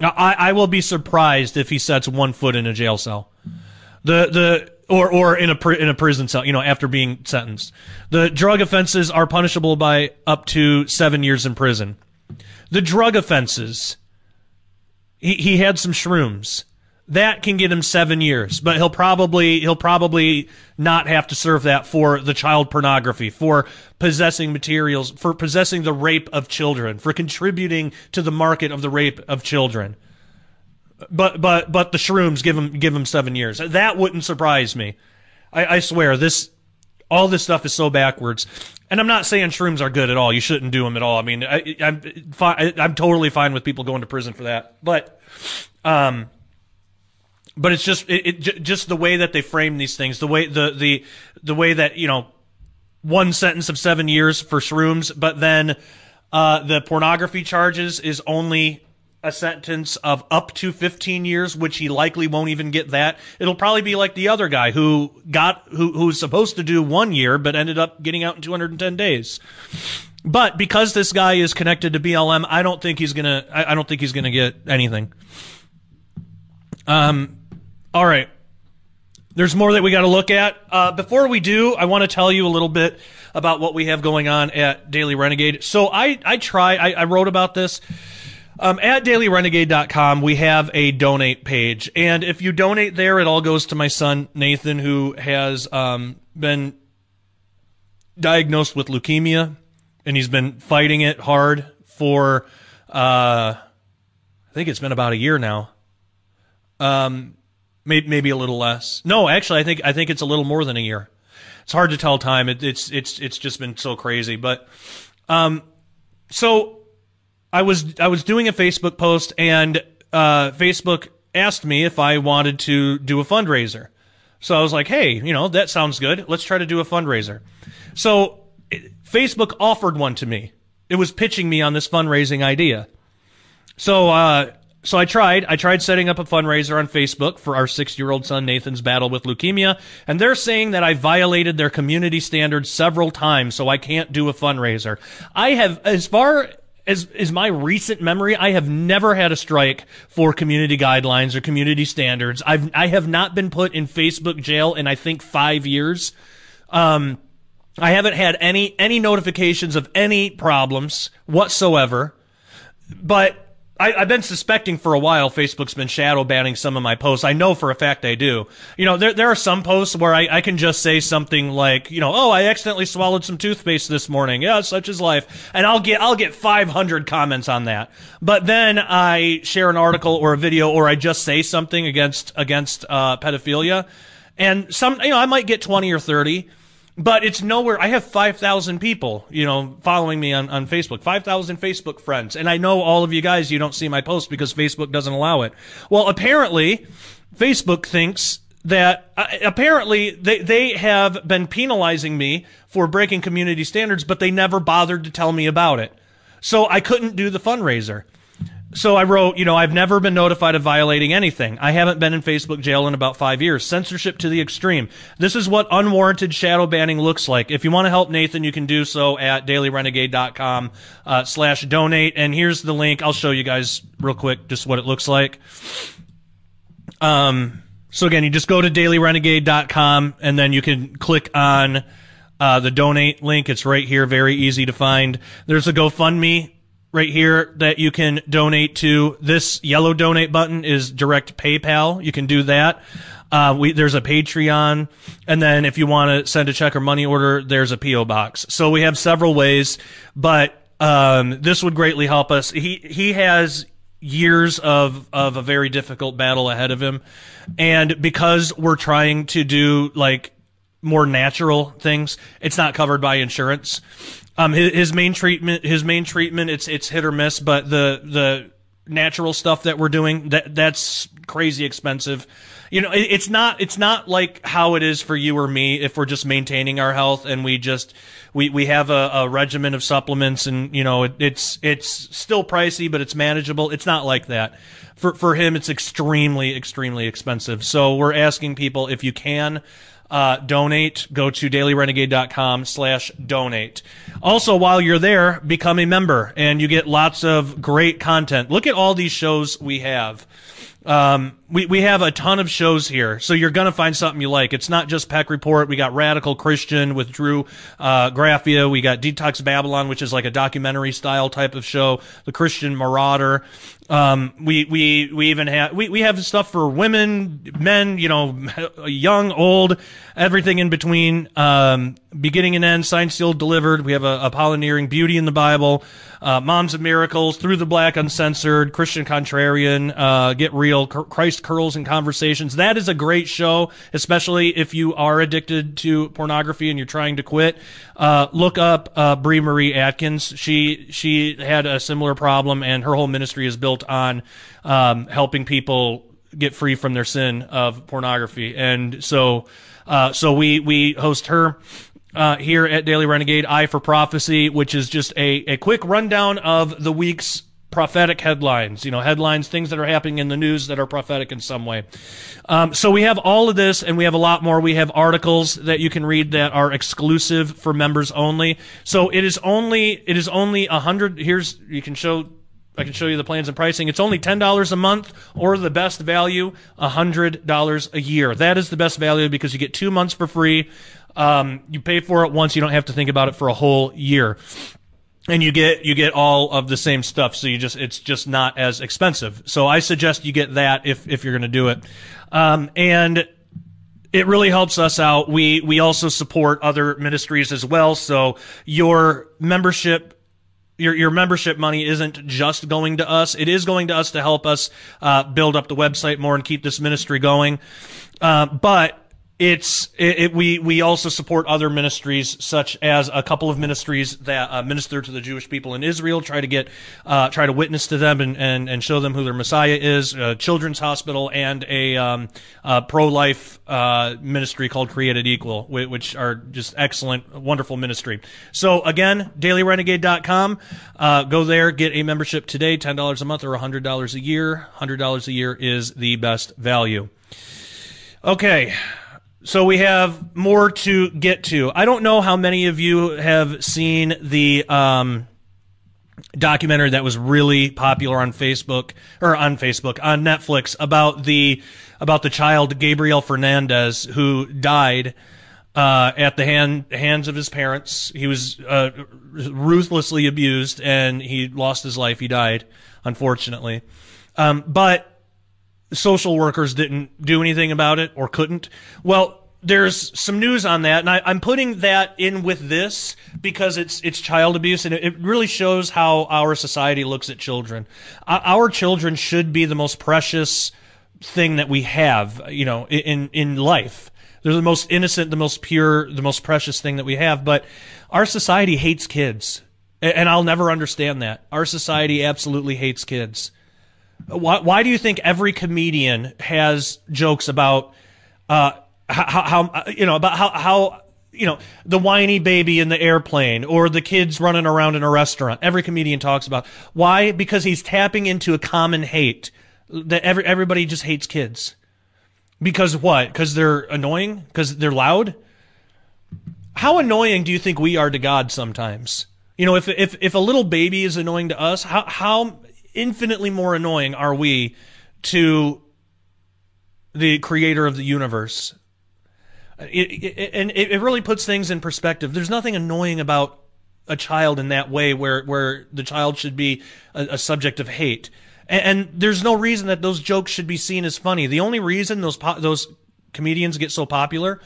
Now, I, I will be surprised if he sets one foot in a jail cell. The, the, or or in a in a prison cell, you know, after being sentenced. The drug offenses are punishable by up to seven years in prison. The drug offenses, he he had some shrooms. That can get him seven years, but he'll probably he'll probably not have to serve that for the child pornography, for possessing materials, for possessing the rape of children, for contributing to the market of the rape of children. But but but the shrooms give him give him seven years. That wouldn't surprise me. I, I swear this all this stuff is so backwards. And I'm not saying shrooms are good at all. You shouldn't do them at all. I mean, I, am fine. I'm totally fine with people going to prison for that. But, um, but it's just it, it just the way that they frame these things, the way the the the way that you know one sentence of seven years for shrooms, but then uh, the pornography charges is only a sentence of up to 15 years, which he likely won't even get that. It'll probably be like the other guy who got, who, who's supposed to do one year, but ended up getting out in 210 days. But because this guy is connected to BLM, I don't think he's gonna, I, I don't think he's gonna get anything. Um, all right. There's more that we got to look at. Uh, before we do, I want to tell you a little bit about what we have going on at Daily Renegade. So I, I try, I, I wrote about this um, at dailyrenegade.com, we have a donate page. And if you donate there, it all goes to my son, Nathan, who has um, been diagnosed with leukemia. And he's been fighting it hard for, uh, I think it's been about a year now. Um, maybe, maybe a little less. No, actually, I think, I think it's a little more than a year. It's hard to tell time. It, it's, it's, it's just been so crazy. But, um, so I was I was doing a Facebook post and uh, Facebook asked me if I wanted to do a fundraiser. So I was like, hey, you know, that sounds good. Let's try to do a fundraiser. So Facebook offered one to me. It was pitching me on this fundraising idea. So, uh, so I tried. I tried setting up a fundraiser on Facebook for our six-year-old son Nathan's battle with leukemia, and they're saying that I violated their community standards several times, so I can't do a fundraiser. I have, as far as is my recent memory, I have never had a strike for community guidelines or community standards. I've I have not been put in Facebook jail in I think five years. Um, I haven't had any any notifications of any problems whatsoever. But I, have been suspecting for a while Facebook's been shadow banning some of my posts. I know for a fact they do. You know, there there are some posts where I, I can just say something like, you know, oh, I accidentally swallowed some toothpaste this morning. Yeah, such is life. And I'll get I'll get 500 comments on that. But then I share an article or a video or I just say something against against uh, pedophilia, and some you know I might get 20 or 30 but it's nowhere. I have 5,000 people, you know, following me on, on Facebook, 5,000 Facebook friends. And I know all of you guys, you don't see my posts because Facebook doesn't allow it. Well, apparently, Facebook thinks that uh, apparently they, they have been penalizing me for breaking community standards, but they never bothered to tell me about it. So I couldn't do the fundraiser. So I wrote, you know, I've never been notified of violating anything. I haven't been in Facebook jail in about five years. Censorship to the extreme. This is what unwarranted shadow banning looks like. If you want to help Nathan, you can do so at dailyrenegade.com uh, slash donate. And here's the link. I'll show you guys real quick just what it looks like. Um, so again, you just go to dailyrenegade.com and then you can click on uh, the donate link. It's right here, very easy to find. There's a GoFundMe right here that you can donate to. This yellow donate button is direct PayPal. You can do that. Uh, we, there's a Patreon, and then if you want to send a check or money order, there's a PO box. So we have several ways, but um, this would greatly help us. He he has years of of a very difficult battle ahead of him, and because we're trying to do like more natural things, it's not covered by insurance. Um, his, his main treatment, his main treatment, it's it's hit or miss, but the the natural stuff that we're doing that that's crazy expensive. You know, it, it's not it's not like how it is for you or me if we're just maintaining our health and we just we we have a, a regimen of supplements and you know it, it's it's still pricey but it's manageable. It's not like that. For for him, it's extremely extremely expensive. So we're asking people if you can uh, donate, go to dailyrenegade.com slash donate. Also, while you're there, become a member and you get lots of great content. Look at all these shows we have. Um, we, we have a ton of shows here, so you're gonna find something you like. It's not just Peck Report. We got Radical Christian with Drew uh, Graphia. We got Detox Babylon, which is like a documentary style type of show. The Christian Marauder. Um, we we we even have we, we have stuff for women, men, you know, young, old, everything in between. Um, beginning and end, signed, sealed, delivered. We have a, a Apolloneering Beauty in the Bible, uh, Moms of Miracles, Through the Black Uncensored, Christian Contrarian, uh, Get Real, Christ Curls and Conversations. That is a great show, especially if you are addicted to pornography and you're trying to quit. Uh, look up uh, Brie Marie Atkins. She she had a similar problem, and her whole ministry is built on um, helping people get free from their sin of pornography. And so, uh, so we we host her. Uh, here at Daily Renegade, Eye for Prophecy, which is just a, a quick rundown of the week's prophetic headlines, you know, headlines, things that are happening in the news that are prophetic in some way. Um, so we have all of this and we have a lot more. We have articles that you can read that are exclusive for members only. So it is only, it is only a hundred, here's, you can show, I can show you the plans and pricing. It's only $10 a month or the best value, $100 a year. That is the best value because you get two months for free. Um, you pay for it once. You don't have to think about it for a whole year and you get you get all of the same stuff so you just it's just not as expensive. So i suggest you get that if if you're going to do it. Um, and it really helps us out. We we also support other ministries as well so your membership your your membership money isn't just going to us. It is going to us to help us uh, build up the website more and keep this ministry going. Uh, but it's it, it, we we also support other ministries such as a couple of ministries that uh, minister to the Jewish people in Israel try to get uh, try to witness to them and, and, and show them who their Messiah is a children's hospital and a, um, a pro-life uh, ministry called Created Equal which are just excellent wonderful ministry. So again dailyrenegade.com uh, go there get a membership today $10 a month or $100 a year. $100 a year is the best value. Okay so we have more to get to. I don't know how many of you have seen the um, documentary that was really popular on Facebook or on Facebook on Netflix about the about the child Gabriel Fernandez who died uh, at the hand, hands of his parents. He was uh, ruthlessly abused and he lost his life. He died, unfortunately. Um, but social workers didn't do anything about it or couldn't. Well, there's some news on that, and I, am putting that in with this because it's it's child abuse, and it, really shows how our society looks at children. Uh, our children should be the most precious thing that we have, you know, in in life. They're the most innocent, the most pure, the most precious thing that we have. But our society hates kids, and I'll never understand that. Our society absolutely hates kids. Why, why do you think every comedian has jokes about uh, how, how, you know, about how, how, you know, the whiny baby in the airplane or the kids running around in a restaurant? Every comedian talks about. Why? Because he's tapping into a common hate that every, everybody just hates kids. Because what? Because they're annoying? Because they're loud? How annoying do you think we are to God sometimes? You know, if, if, if a little baby is annoying to us, how, how infinitely more annoying are we to the creator of the universe? It, it, and it really puts things in perspective. There's nothing annoying about a child in that way where, where the child should be a, a subject of hate. And, and, there's no reason that those jokes should be seen as funny. The only reason those, po- those comedians get so popular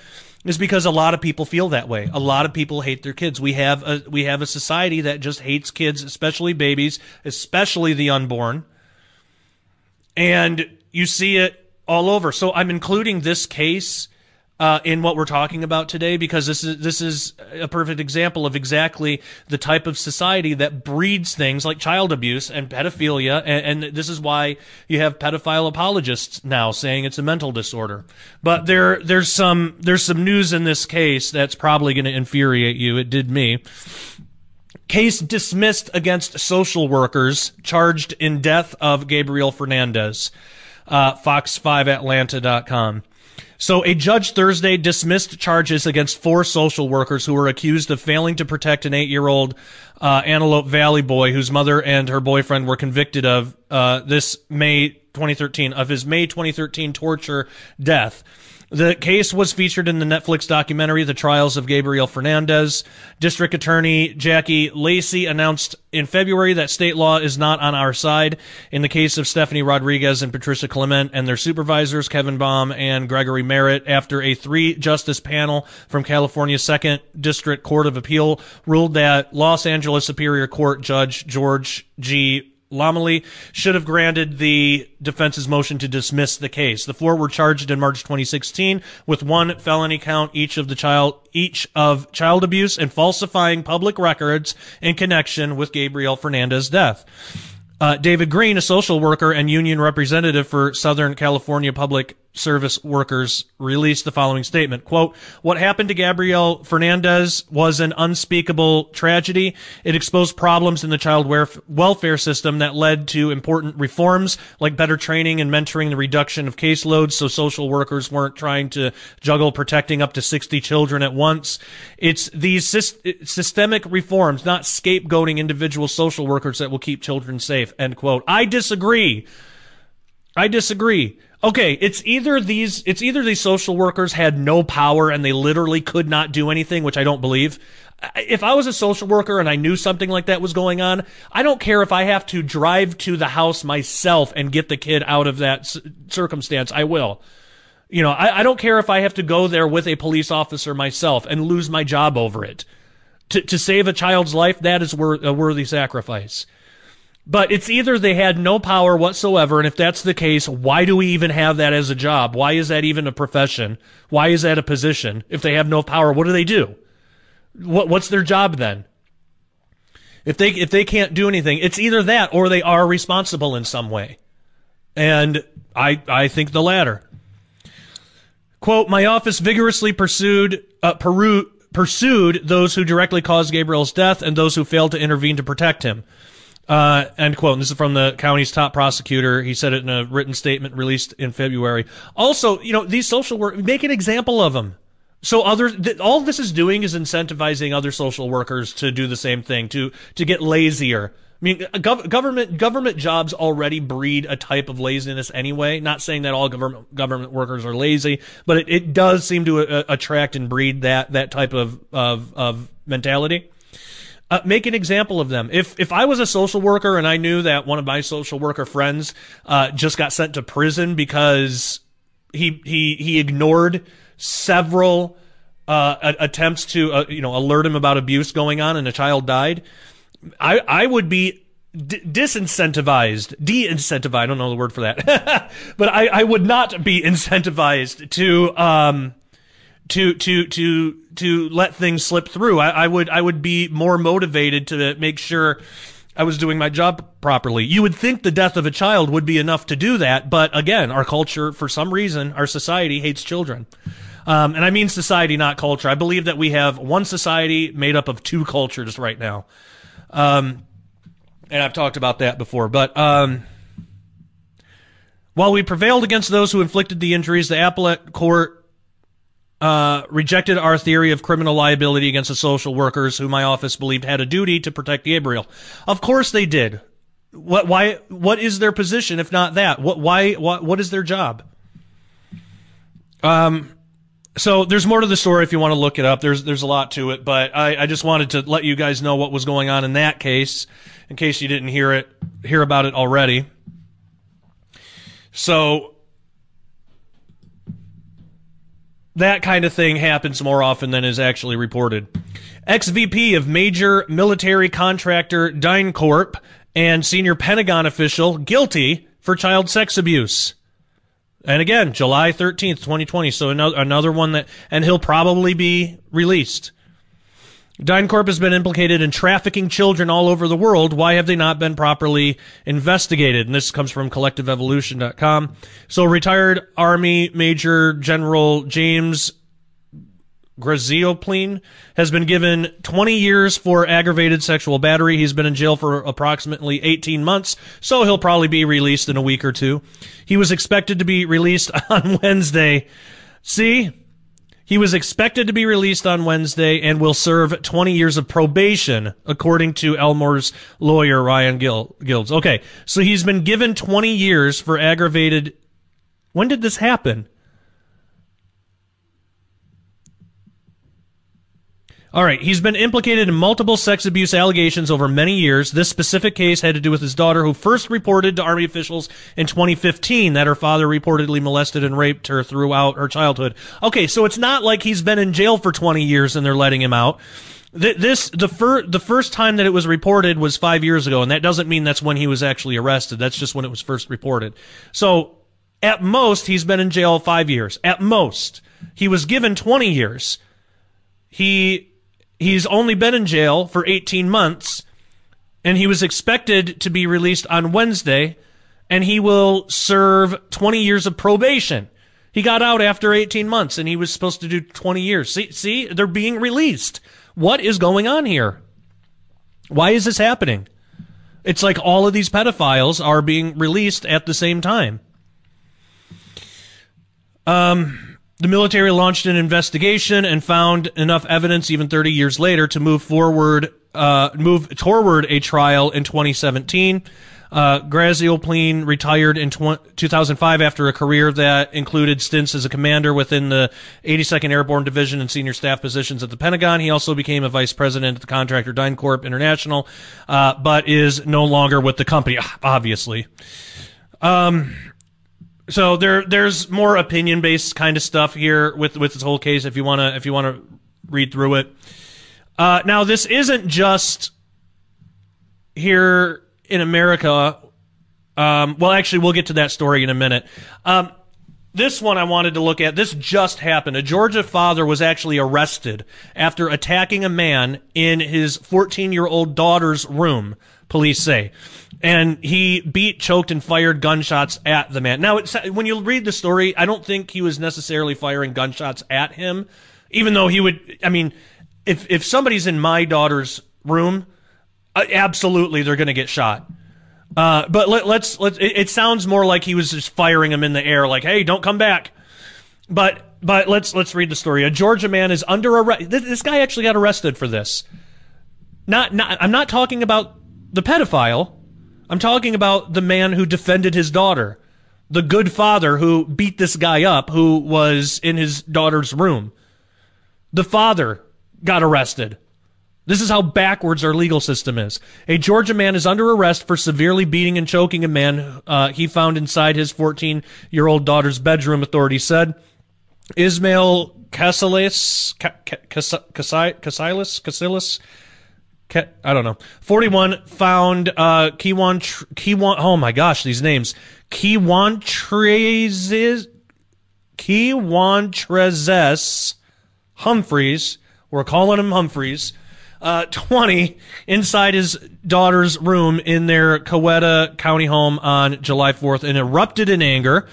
is because a lot of people feel that way. A lot of people hate their kids. We have a we have a society that just hates kids, especially babies, especially the unborn. And you see it all over. So I'm including this case uh, in what we're talking about today because this is this is a perfect example of exactly the type of society that breeds things like child abuse and pedophilia, and, and this is why you have pedophile apologists now saying it's a mental disorder. But there there's some there's some news in this case that's probably going to infuriate you. It did me. Case dismissed against social workers charged in death of Gabriel Fernandez. Uh, Fox5Atlanta.com. So, a judge Thursday dismissed charges against four social workers who were accused of failing to protect an eight year old uh, Antelope Valley boy whose mother and her boyfriend were convicted of uh, this May 2013, of his May 2013 torture death. The case was featured in the Netflix documentary, The Trials of Gabriel Fernandez. District Attorney Jackie Lacey announced in February that state law is not on our side. In the case of Stephanie Rodriguez and Patricia Clement and their supervisors, Kevin Baum and Gregory Merritt, after a three justice panel from California's Second District Court of Appeal ruled that Los Angeles Superior Court Judge George G. Lomeli should have granted the defense's motion to dismiss the case. The four were charged in March 2016 with one felony count each of the child each of child abuse and falsifying public records in connection with Gabriel Fernandez's death. Uh, David Green, a social worker and union representative for Southern California Public Service Workers, released the following statement. Quote, what happened to Gabriel Fernandez was an unspeakable tragedy. It exposed problems in the child welfare system that led to important reforms like better training and mentoring the reduction of caseloads so social workers weren't trying to juggle protecting up to 60 children at once. It's these systemic reforms, not scapegoating individual social workers that will keep children safe. End quote. I disagree. I disagree. Okay, it's either these it's either these social workers had no power and they literally could not do anything, which I don't believe. If I was a social worker and I knew something like that was going on, I don't care if I have to drive to the house myself and get the kid out of that circumstance. I will. You know, I, I don't care if I have to go there with a police officer myself and lose my job over it. To, to save a child's life, that is wor- a worthy sacrifice. But it's either they had no power whatsoever, and if that's the case, why do we even have that as a job? Why is that even a profession? Why is that a position? If they have no power, what do they do? What, what's their job then? If they if they can't do anything, it's either that or they are responsible in some way. And I I think the latter. Quote, my office vigorously pursued uh, Peru, pursued those who directly caused Gabriel's death and those who failed to intervene to protect him. Uh, end quote. And this is from the county's top prosecutor. He said it in a written statement released in February. Also, you know, these social work, make an example of them. So other, th- all this is doing is incentivizing other social workers to do the same thing, to, to get lazier. I mean, gov- government, government jobs already breed a type of laziness anyway. Not saying that all government, government workers are lazy, but it, it does seem to uh, attract and breed that, that type of, of, of mentality. Uh, make an example of them. If if I was a social worker and I knew that one of my social worker friends uh, just got sent to prison because he he he ignored several uh, attempts to uh, you know alert him about abuse going on and a child died, I I would be d- disincentivized, de-incentivized. I don't know the word for that, but I I would not be incentivized to um to to to to let things slip through. I, I would I would be more motivated to make sure I was doing my job properly. You would think the death of a child would be enough to do that, but again, our culture, for some reason, our society hates children. Um, and I mean society, not culture. I believe that we have one society made up of two cultures right now. Um, and I've talked about that before, but um, while we prevailed against those who inflicted the injuries, the appellate court uh, rejected our theory of criminal liability against the social workers who my office believed had a duty to protect Gabriel. Of course they did. What, why, what is their position if not that? What, why, what, what is their job? Um, so there's more to the story if you want to look it up. There's, there's a lot to it, but I, I just wanted to let you guys know what was going on in that case in case you didn't hear it, hear about it already. So, that kind of thing happens more often than is actually reported. Ex-VP of major military contractor DynCorp and senior Pentagon official guilty for child sex abuse. And again, July 13th, 2020. So another, another one that, and he'll probably be released. DynCorp has been implicated in trafficking children all over the world. Why have they not been properly investigated? And this comes from collectiveevolution.com. So retired Army Major General James Grazioplene has been given 20 years for aggravated sexual battery. He's been in jail for approximately 18 months, so he'll probably be released in a week or two. He was expected to be released on Wednesday. See? He was expected to be released on Wednesday and will serve 20 years of probation, according to Elmore's lawyer, Ryan Gil- Gilds. Okay, so he's been given 20 years for aggravated. When did this happen? All right, he's been implicated in multiple sex abuse allegations over many years. This specific case had to do with his daughter, who first reported to Army officials in 2015 that her father reportedly molested and raped her throughout her childhood. Okay, so it's not like he's been in jail for 20 years and they're letting him out. This the first the first time that it was reported was five years ago, and that doesn't mean that's when he was actually arrested. That's just when it was first reported. So at most, he's been in jail five years. At most, he was given 20 years. He He's only been in jail for 18 months, and he was expected to be released on Wednesday, and he will serve 20 years of probation. He got out after 18 months, and he was supposed to do 20 years. See, see, they're being released. What is going on here? Why is this happening? It's like all of these pedophiles are being released at the same time. Um, the military launched an investigation and found enough evidence, even 30 years later, to move forward, uh, move toward a trial in 2017. Uh, Grazioplene retired in tw- 2005 after a career that included stints as a commander within the 82nd Airborne Division and senior staff positions at the Pentagon. He also became a vice president at the contractor DynCorp International, uh, but is no longer with the company, obviously. Um, so there there's more opinion based kind of stuff here with with this whole case if you want to if you want to read through it. Uh, now this isn't just here in America. Um, well, actually, we'll get to that story in a minute. Um, this one I wanted to look at. This just happened. A Georgia father was actually arrested after attacking a man in his 14 year old daughter's room, police say. And he beat, choked, and fired gunshots at the man. Now, when you read the story, I don't think he was necessarily firing gunshots at him, even though he would. I mean, if, if somebody's in my daughter's room, uh, absolutely they're going to get shot. Uh, but let, us let it, it, sounds more like he was just firing him in the air, like, "Hey, don't come back." But but let's let's read the story. A Georgia man is under arrest. This guy actually got arrested for this. Not not. I'm not talking about the pedophile. I'm talking about the man who defended his daughter, the good father who beat this guy up, who was in his daughter's room. The father got arrested. This is how backwards our legal system is. A Georgia man is under arrest for severely beating and choking a man uh, he found inside his 14 year old daughter's bedroom, authorities said. Ismail Casillas, Casillas, I don't know. 41 found uh, Kiwan, Kiwan, oh my gosh, these names. Kiwan Trezes, Kiwan Trezes Humphreys, we're calling him Humphreys, uh, 20 inside his daughter's room in their Coweta County home on July 4th and erupted in anger.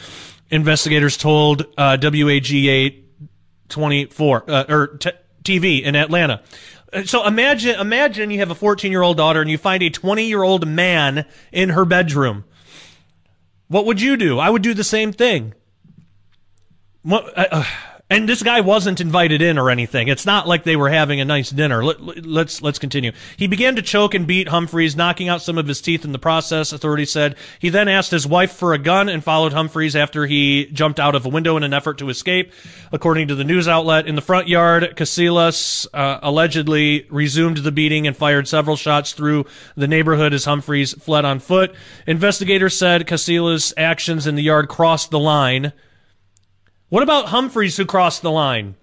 Investigators told uh, WAGA 24 uh, or t- TV in Atlanta. So imagine imagine you have a 14 year old daughter and you find a 20 year old man in her bedroom. What would you do? I would do the same thing. What? Uh, uh and this guy wasn't invited in or anything. It's not like they were having a nice dinner. Let, us let's, let's continue. He began to choke and beat Humphreys, knocking out some of his teeth in the process. Authorities said he then asked his wife for a gun and followed Humphreys after he jumped out of a window in an effort to escape. According to the news outlet, in the front yard, Casillas uh, allegedly resumed the beating and fired several shots through the neighborhood as Humphreys fled on foot. Investigators said Casillas' actions in the yard crossed the line what about Humphreys who crossed the line?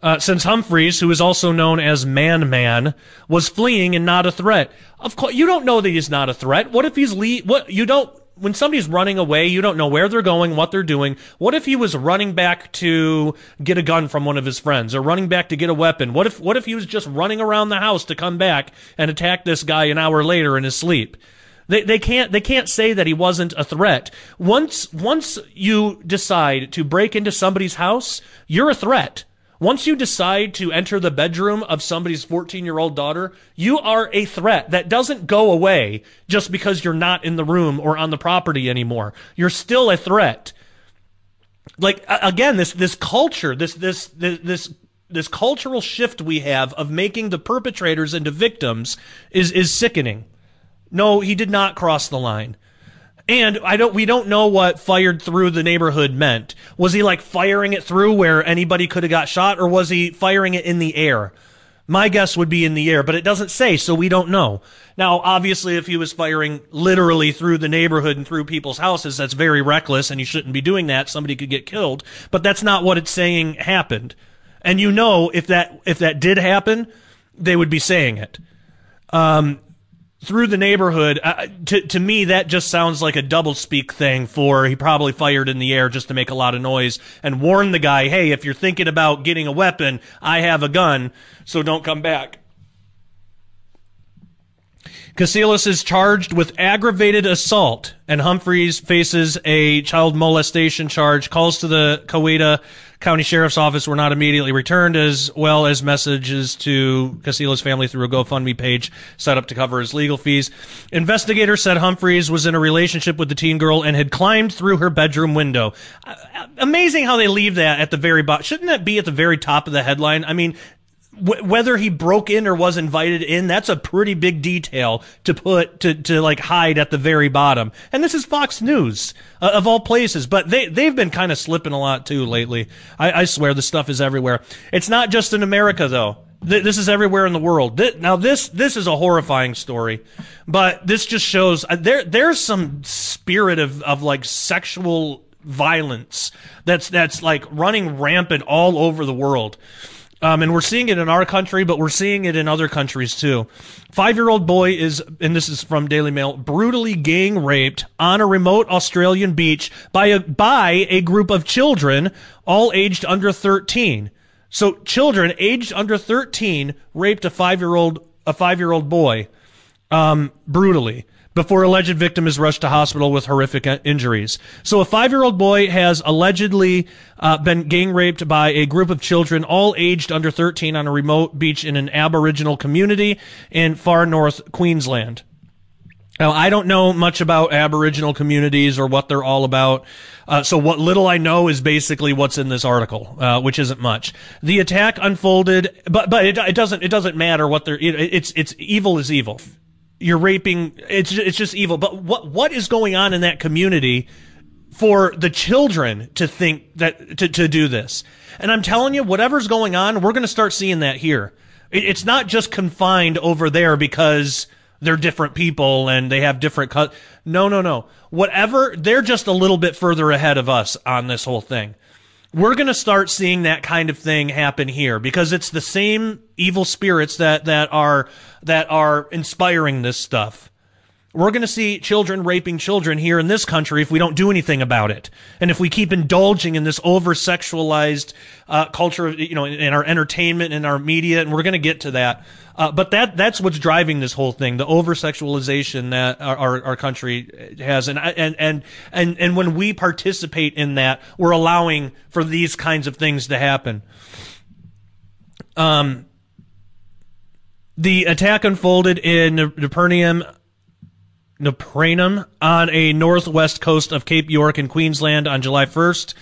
Uh, since Humphreys, who is also known as Man Man, was fleeing and not a threat. Of course, you don't know that he's not a threat. What if he's le- what you don't when somebody's running away, you don't know where they're going, what they're doing. What if he was running back to get a gun from one of his friends or running back to get a weapon? What if what if he was just running around the house to come back and attack this guy an hour later in his sleep? They, they can't they can't say that he wasn't a threat. Once once you decide to break into somebody's house, you're a threat. Once you decide to enter the bedroom of somebody's 14 year old daughter, you are a threat that doesn't go away just because you're not in the room or on the property anymore. You're still a threat. Like again, this this culture, this this this, this this cultural shift we have of making the perpetrators into victims is is sickening. No, he did not cross the line. And I don't we don't know what fired through the neighborhood meant. Was he like firing it through where anybody could have got shot or was he firing it in the air? My guess would be in the air, but it doesn't say, so we don't know. Now, obviously, if he was firing literally through the neighborhood and through people's houses, that's very reckless and you shouldn't be doing that. Somebody could get killed, but that's not what it's saying happened. And you know, if that, if that did happen, they would be saying it. Um, through the neighborhood. Uh, to to me, that just sounds like a double speak thing. For he probably fired in the air just to make a lot of noise and warn the guy, "Hey, if you're thinking about getting a weapon, I have a gun, so don't come back." Casillas is charged with aggravated assault, and Humphreys faces a child molestation charge. Calls to the Coweta County Sheriff's Office were not immediately returned, as well as messages to Casillas' family through a GoFundMe page set up to cover his legal fees. Investigators said Humphreys was in a relationship with the teen girl and had climbed through her bedroom window. Uh, uh, amazing how they leave that at the very bottom. Shouldn't that be at the very top of the headline? I mean, whether he broke in or was invited in, that's a pretty big detail to put to to like hide at the very bottom. And this is Fox News uh, of all places, but they they've been kind of slipping a lot too lately. I, I swear the stuff is everywhere. It's not just in America though. Th- this is everywhere in the world. Th- now this this is a horrifying story, but this just shows uh, there there's some spirit of of like sexual violence that's that's like running rampant all over the world Um, and we're seeing it in our country, but we're seeing it in other countries too. Five year old boy is, and this is from Daily Mail, brutally gang raped on a remote Australian beach by a, by a group of children, all aged under 13. So children aged under 13 raped a five year old, a five year old boy, um, brutally before alleged victim is rushed to hospital with horrific injuries. So a five-year-old boy has allegedly uh, been gang raped by a group of children, all aged under 13, on a remote beach in an Aboriginal community in far north Queensland. Now, I don't know much about Aboriginal communities or what they're all about. Uh, so what little I know is basically what's in this article, uh, which isn't much. The attack unfolded, but but it, it doesn't it doesn't matter what they're. It, it's it's evil is evil you're raping. It's it's just evil. But what what is going on in that community for the children to think that to to do this? And I'm telling you, whatever's going on, we're going to start seeing that here. It, it's not just confined over there because they're different people and they have different cut. No, no, no. Whatever, they're just a little bit further ahead of us on this whole thing we're going to start seeing that kind of thing happen here because it's the same evil spirits that that are that are inspiring this stuff. We're going to see children raping children here in this country if we don't do anything about it. And if we keep indulging in this over sexualized uh, culture, you know, in, in, our entertainment and our media, and we're going to get to that. Uh, but that that's what's driving this whole thing, the over sexualization that our, our, our country has, and and and and and when we participate in that, we're allowing for these kinds of things to happen. Um, the attack unfolded in Napernium Napranum on a northwest coast of Cape York in Queensland on July 1st.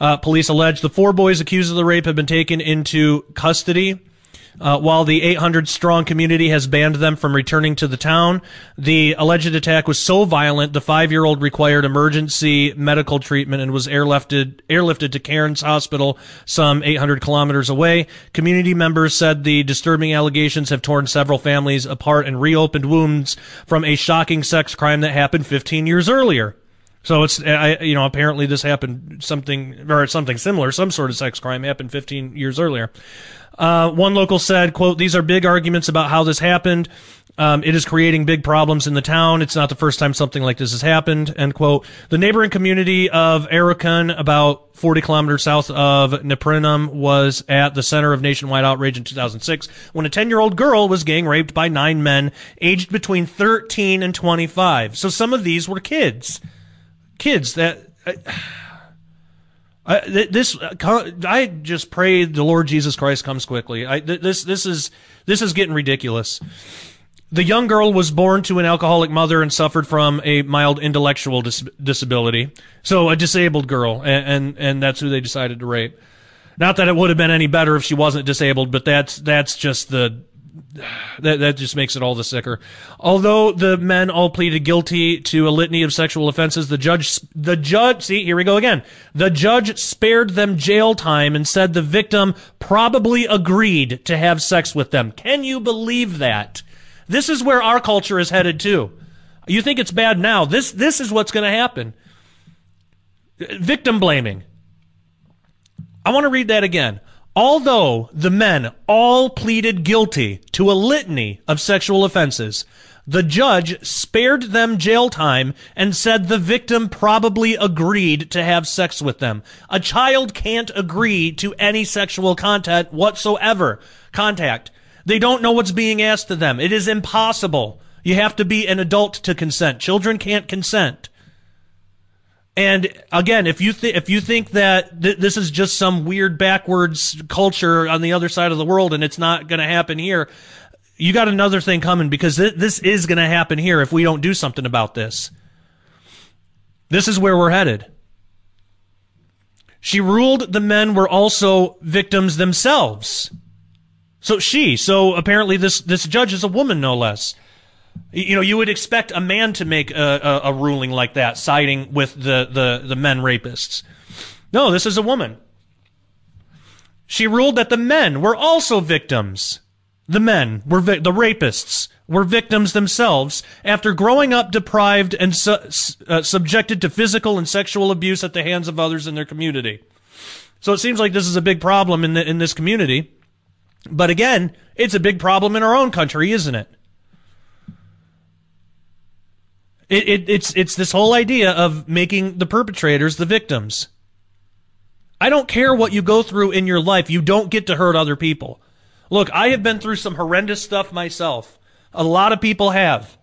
Uh, police allege the four boys accused of the rape have been taken into custody. Uh, while the 800 strong community has banned them from returning to the town, the alleged attack was so violent the five year old required emergency medical treatment and was airlifted, airlifted to Cairns Hospital some 800 kilometers away. Community members said the disturbing allegations have torn several families apart and reopened wounds from a shocking sex crime that happened 15 years earlier. So it's, I, you know, apparently this happened something, or something similar, some sort of sex crime happened 15 years earlier. Uh, one local said, quote, these are big arguments about how this happened. Um, it is creating big problems in the town. It's not the first time something like this has happened. End quote. The neighboring community of Aurukun, about 40 kilometers south of Napranum, was at the center of nationwide outrage in 2006 when a 10 year old girl was gang raped by nine men aged between 13 and 25. So some of these were kids. Kids that. Uh, I, this I just pray the Lord Jesus Christ comes quickly. I, this this is this is getting ridiculous. The young girl was born to an alcoholic mother and suffered from a mild intellectual dis- disability. So a disabled girl, and, and and that's who they decided to rape. Not that it would have been any better if she wasn't disabled, but that's that's just the that that just makes it all the sicker. Although the men all pleaded guilty to a litany of sexual offenses, the judge the judge see here we go again. The judge spared them jail time and said the victim probably agreed to have sex with them. Can you believe that? This is where our culture is headed to. You think it's bad now. This this is what's going to happen. Victim blaming. I want to read that again. Although the men all pleaded guilty to a litany of sexual offenses, the judge spared them jail time and said the victim probably agreed to have sex with them. A child can't agree to any sexual contact whatsoever. Contact. They don't know what's being asked of them. It is impossible. You have to be an adult to consent. Children can't consent. And again, if you if you think that th- this is just some weird backwards culture on the other side of the world and it's not going to happen here, you got another thing coming because th- this is going to happen here if we don't do something about this. This is where we're headed. She ruled the men were also victims themselves. So she, so apparently this this judge is a woman no less. You know, you would expect a man to make a, a, a ruling like that, siding with the, the, the men rapists. No, this is a woman. She ruled that the men were also victims. The men were vi- the rapists were victims themselves after growing up deprived and su- uh, subjected to physical and sexual abuse at the hands of others in their community. So it seems like this is a big problem in the, in this community. But again, it's a big problem in our own country, isn't it? It, it, it's it's this whole idea of making the perpetrators the victims. I don't care what you go through in your life. You don't get to hurt other people. Look, I have been through some horrendous stuff myself. A lot of people have.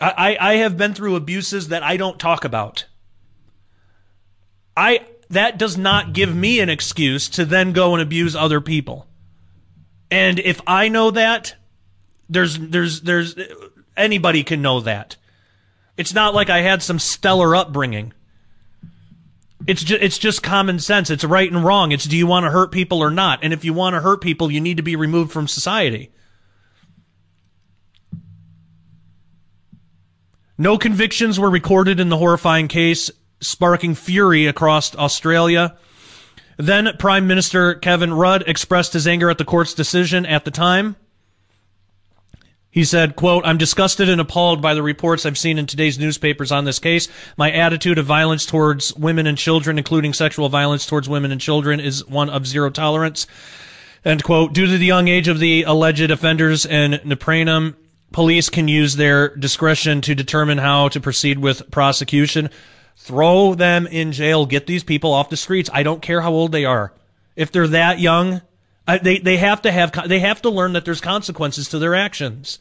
I, I, I have been through abuses that I don't talk about. I that does not give me an excuse to then go and abuse other people. And if I know that, there's there's there's anybody can know that. It's not like I had some stellar upbringing. It's just it's just common sense. It's right and wrong. It's do you want to hurt people or not? And if you want to hurt people, you need to be removed from society. No convictions were recorded in the horrifying case, sparking fury across Australia. Then Prime Minister Kevin Rudd expressed his anger at the court's decision at the time. He said, quote, I'm disgusted and appalled by the reports I've seen in today's newspapers on this case. My attitude of violence towards women and children, including sexual violence towards women and children, is one of zero tolerance. End quote. Due to the young age of the alleged offenders in Neperam, police can use their discretion to determine how to proceed with prosecution. Throw them in jail. Get these people off the streets. I don't care how old they are. If they're that young, I, they they have to have they have to learn that there's consequences to their actions.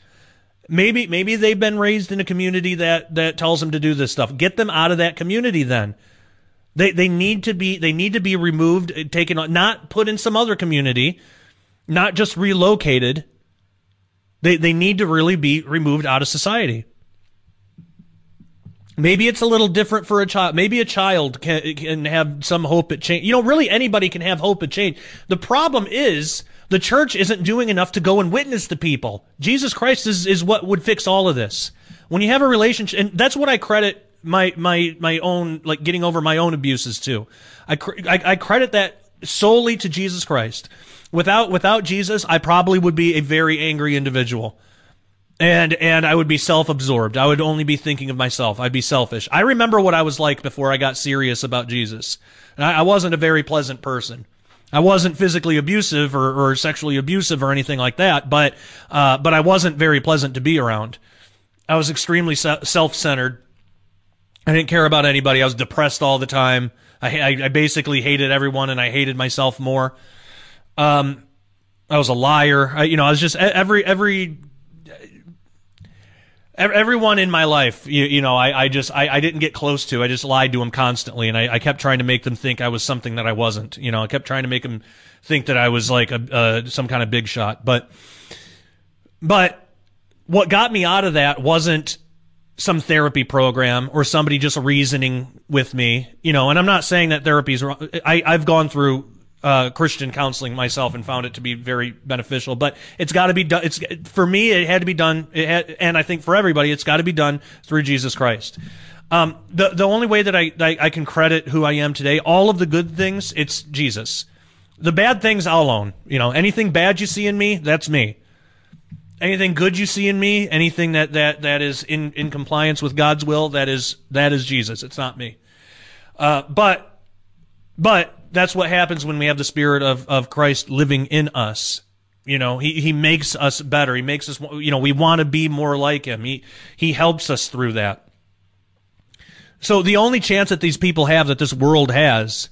Maybe maybe they've been raised in a community that that tells them to do this stuff. Get them out of that community then. They they need to be they need to be removed, uh, taken not put in some other community, not just relocated. They they need to really be removed out of society. Maybe it's a little different for a child. Maybe a child can, can have some hope at change. You know, really anybody can have hope at change. The problem is the church isn't doing enough to go and witness to people. Jesus Christ is, is what would fix all of this. When you have a relationship, and that's what I credit my, my, my own, like getting over my own abuses too. I, I, I credit that solely to Jesus Christ. Without, without Jesus, I probably would be a very angry individual and and I would be self-absorbed. I would only be thinking of myself. I'd be selfish. I remember what I was like before I got serious about Jesus. I, I wasn't a very pleasant person. I wasn't physically abusive or, or sexually abusive or anything like that, but uh, but I wasn't very pleasant to be around. I was extremely self-centered. I didn't care about anybody. I was depressed all the time. I, I, I basically hated everyone, and I hated myself more. Um, I was a liar. I, you know, I was just every every everyone in my life, you, you know, I, I just I, I, didn't get close to. I just lied to them constantly, and I, I, kept trying to make them think I was something that I wasn't. You know, I kept trying to make them think that I was like a uh, some kind of big shot. But but what got me out of that wasn't some therapy program or somebody just reasoning with me. You know, and I'm not saying that therapy is wrong. I, I've gone through uh, Christian counseling myself and found it to be very beneficial. But it's got to be done. It's for me, it had to be done, had, and I think for everybody, it's got to be done through Jesus Christ. Um, the the only way that I, I, I can credit who I am today, all of the good things, it's Jesus. The bad things I'll own. You know, anything bad you see in me, that's me. Anything good you see in me, anything that, that, that is in, in compliance with God's will, that is that is Jesus. It's not me. Uh, but but that's what happens when we have the spirit of, of Christ living in us. You know, he, he makes us better. He makes us, you know, we want to be more like him. He, he helps us through that. So the only chance that these people have that this world has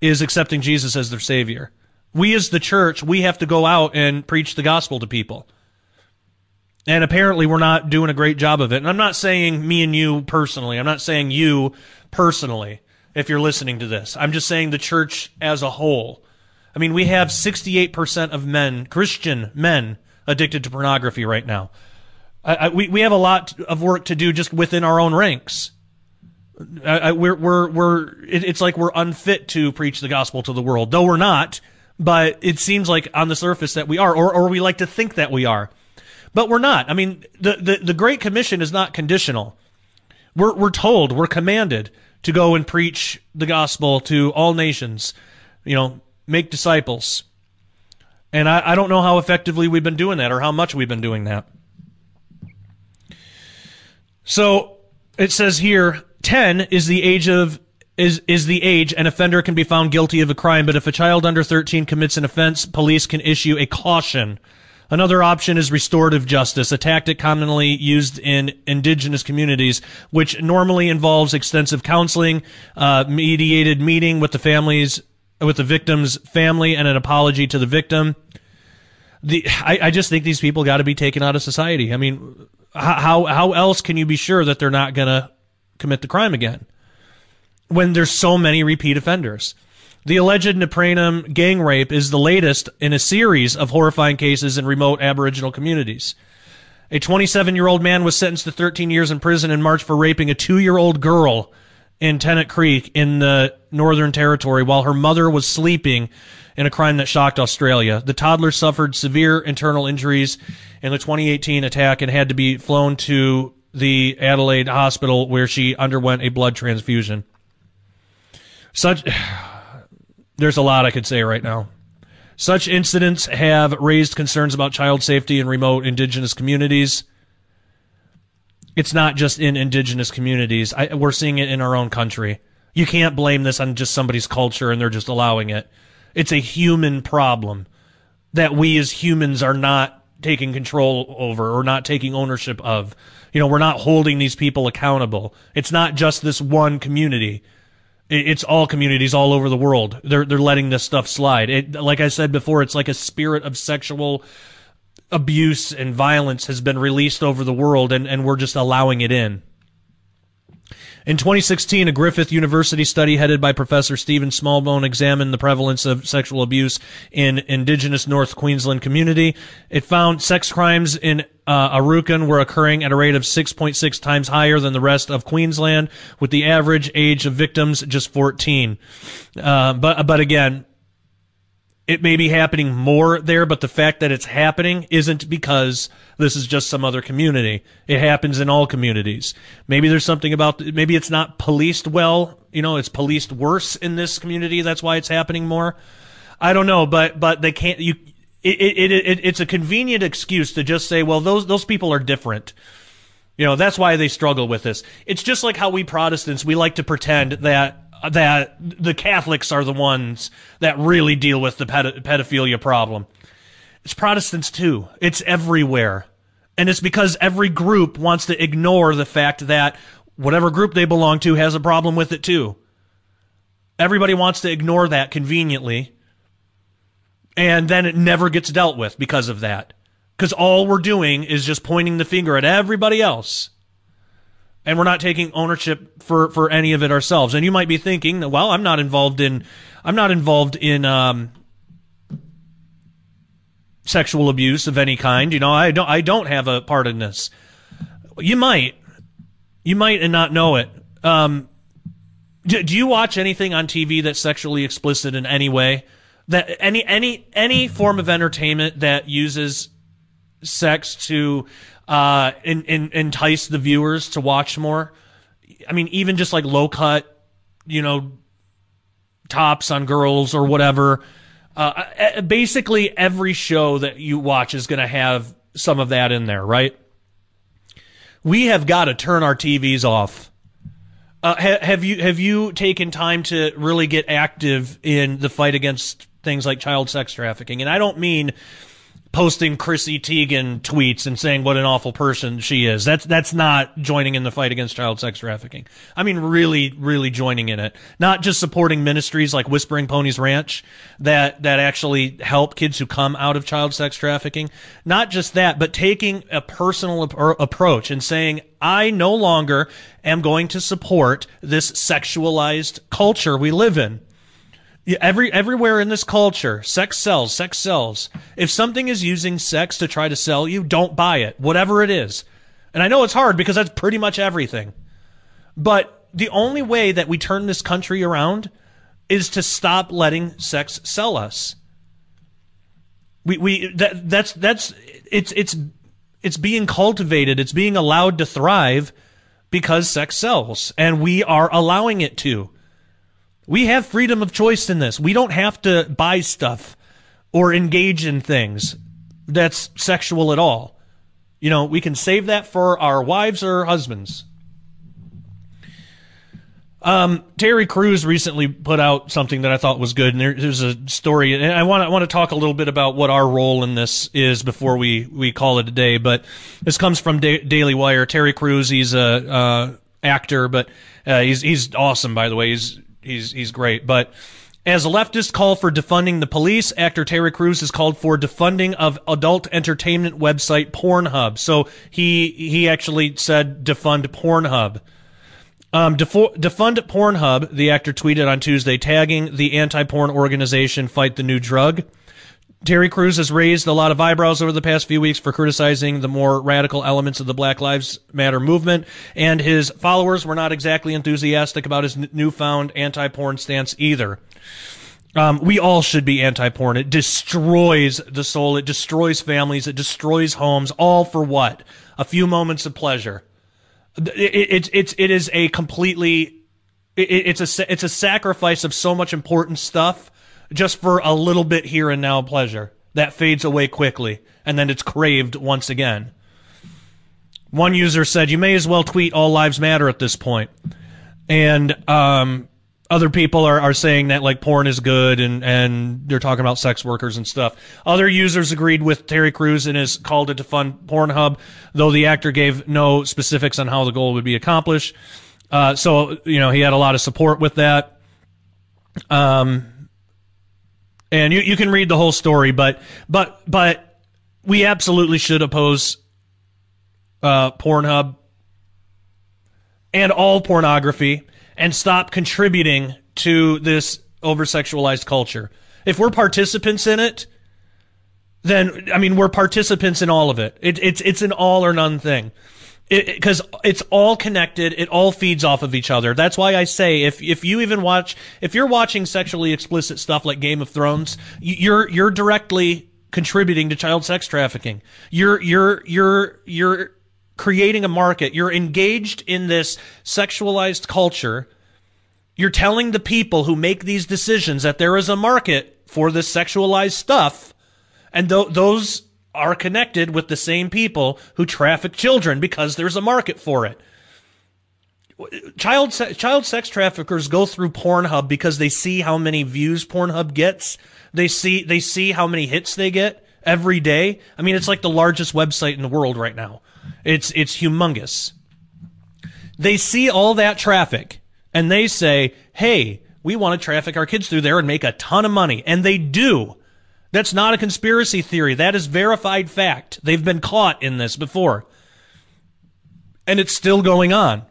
is accepting Jesus as their savior. We as the church, we have to go out and preach the gospel to people. And apparently we're not doing a great job of it. And I'm not saying me and you personally. I'm not saying you personally if you're listening to this. I'm just saying the church as a whole. I mean, we have 68% of men, Christian men, addicted to pornography right now. I, I, we, we have a lot of work to do just within our own ranks. I, we're, we're, we're, it, it's like we're unfit to preach the gospel to the world, though we're not, but it seems like on the surface that we are, or, or we like to think that we are. But we're not. I mean, the, the, the Great Commission is not conditional. We're, we're told, we're commanded to go and preach the gospel to all nations, you know, make disciples. And I, I don't know how effectively we've been doing that or how much we've been doing that. So it says here 10 is the age of is is the age an offender can be found guilty of a crime, but if a child under 13 commits an offense, police can issue a caution. Another option is restorative justice, a tactic commonly used in indigenous communities, which normally involves extensive counseling, uh, mediated meeting with the families, with the victim's family, and an apology to the victim. The I, I just think these people got to be taken out of society. I mean, how how else can you be sure that they're not gonna commit the crime again when there's so many repeat offenders? The alleged Napranum gang rape is the latest in a series of horrifying cases in remote Aboriginal communities. A 27 year old man was sentenced to 13 years in prison in March for raping a two year old girl in Tennant Creek in the Northern Territory while her mother was sleeping in a crime that shocked Australia. The toddler suffered severe internal injuries in the 2018 attack and had to be flown to the Adelaide hospital where she underwent a blood transfusion. Such there's a lot I could say right now. Such incidents have raised concerns about child safety in remote indigenous communities. It's not just in indigenous communities. I, we're seeing it in our own country. You can't blame this on just somebody's culture and they're just allowing it. It's a human problem that we as humans are not taking control over or not taking ownership of. You know, we're not holding these people accountable. It's not just this one community it's all communities all over the world. They're they're letting this stuff slide. It, like I said before, it's like a spirit of sexual abuse and violence has been released over the world, and, and we're just allowing it in. In 2016, a Griffith University study headed by Professor Stephen Smallbone examined the prevalence of sexual abuse in indigenous North Queensland community. It found sex crimes in uh, Aurukun were occurring at a rate of 6.6 times higher than the rest of Queensland, with the average age of victims just 14. Uh, but but again, it may be happening more there, but the fact that it's happening isn't because this is just some other community. It happens in all communities. Maybe there's something about, maybe it's not policed well. You know, it's policed worse in this community. That's why it's happening more. I don't know, but, but they can't, you, it, it, it, it's a convenient excuse to just say, well, those, those people are different. You know, that's why they struggle with this. It's just like how we Protestants, we like to pretend that that the Catholics are the ones that really deal with the pedophilia problem. It's Protestants too. It's everywhere. And it's because every group wants to ignore the fact that whatever group they belong to has a problem with it too. Everybody wants to ignore that conveniently. And then it never gets dealt with because of that. Because all we're doing is just pointing the finger at everybody else and we're not taking ownership for for any of it ourselves. And you might be thinking, well, I'm not involved in I'm not involved in um, sexual abuse of any kind. You know, I don't I don't have a part in this. You might, you might, and not know it. Um, do, do you watch anything on TV that's sexually explicit in any way? That any any any form of entertainment that uses sex to uh, in, in, entice the viewers to watch more. I mean, even just like low cut, you know, tops on girls or whatever. Uh, basically, every show that you watch is going to have some of that in there, right? We have got to turn our TVs off. Uh, ha- have you have you taken time to really get active in the fight against things like child sex trafficking? And I don't mean posting Chrissy Teigen tweets and saying what an awful person she is. That's that's not joining in the fight against child sex trafficking. I mean, really, really joining in it. Not just supporting ministries like Whispering Ponies Ranch that that actually help kids who come out of child sex trafficking. Not just that, but taking a personal ap- approach and saying, I no longer am going to support this sexualized culture we live in. Yeah, every everywhere in this culture, sex sells, sex sells. If something is using sex to try to sell you, don't buy it, whatever it is. And I know it's hard because that's pretty much everything. But the only way that we turn this country around is to stop letting sex sell us. We we that that's that's it's it's it's being cultivated, it's being allowed to thrive because sex sells and we are allowing it to. We have freedom of choice in this. We don't have to buy stuff or engage in things that's sexual at all. You know, we can save that for our wives or husbands. Um, Terry Crews recently put out something that I thought was good, and there, there's a story, and I want to, I want to talk a little bit about what our role in this is before we, we call it a day. But this comes from da- Daily Wire. Terry Crews, he's a uh, actor, but uh, he's he's awesome, by the way. He's he's he's great, but. As leftists call for defunding the police, actor Terry Crews has called for defunding of adult entertainment website Pornhub. So he he actually said defund Pornhub. Um, defo- defund Pornhub, the actor tweeted on Tuesday, tagging the anti-porn organization Fight the New Drug. Terry Crews has raised a lot of eyebrows over the past few weeks for criticizing the more radical elements of the Black Lives Matter movement, and his followers were not exactly enthusiastic about his n- newfound anti-porn stance either. Um, we all should be anti-porn. It destroys the soul. It destroys families. It destroys homes. All for what? A few moments of pleasure. It, it, it's it is a completely it, it's a it's a sacrifice of so much important stuff just for a little bit here and now pleasure that fades away quickly and then it's craved once again. One user said, "You may as well tweet all lives matter at this point," and um, other people are, are saying that like porn is good and, and they're talking about sex workers and stuff. Other users agreed with Terry Crews and has called it to fund Pornhub, though the actor gave no specifics on how the goal would be accomplished. Uh, so, you know, he had a lot of support with that. Um, and you, you can read the whole story, but, but, but we absolutely should oppose, uh, Pornhub and all pornography and stop contributing to this over sexualized culture. If we're participants in it, then I mean we're participants in all of it. it it's it's an all or none thing. Because it, it's all connected, it all feeds off of each other. That's why I say if if you even watch if you're watching sexually explicit stuff like Game of Thrones, you're you're directly contributing to child sex trafficking. You're you're you're you're creating a market. You're engaged in this sexualized culture. You're telling the people who make these decisions that there is a market for this sexualized stuff, and th- those are connected with the same people who traffic children because there's a market for it. Child se- child sex traffickers go through Pornhub because they see how many views Pornhub gets. They see they see how many hits they get every day. I mean, it's like the largest website in the world right now. It's it's humongous. They see all that traffic and they say, "Hey, we want to traffic our kids through there and make a ton of money." And they do. That's not a conspiracy theory. That is verified fact. They've been caught in this before. And it's still going on.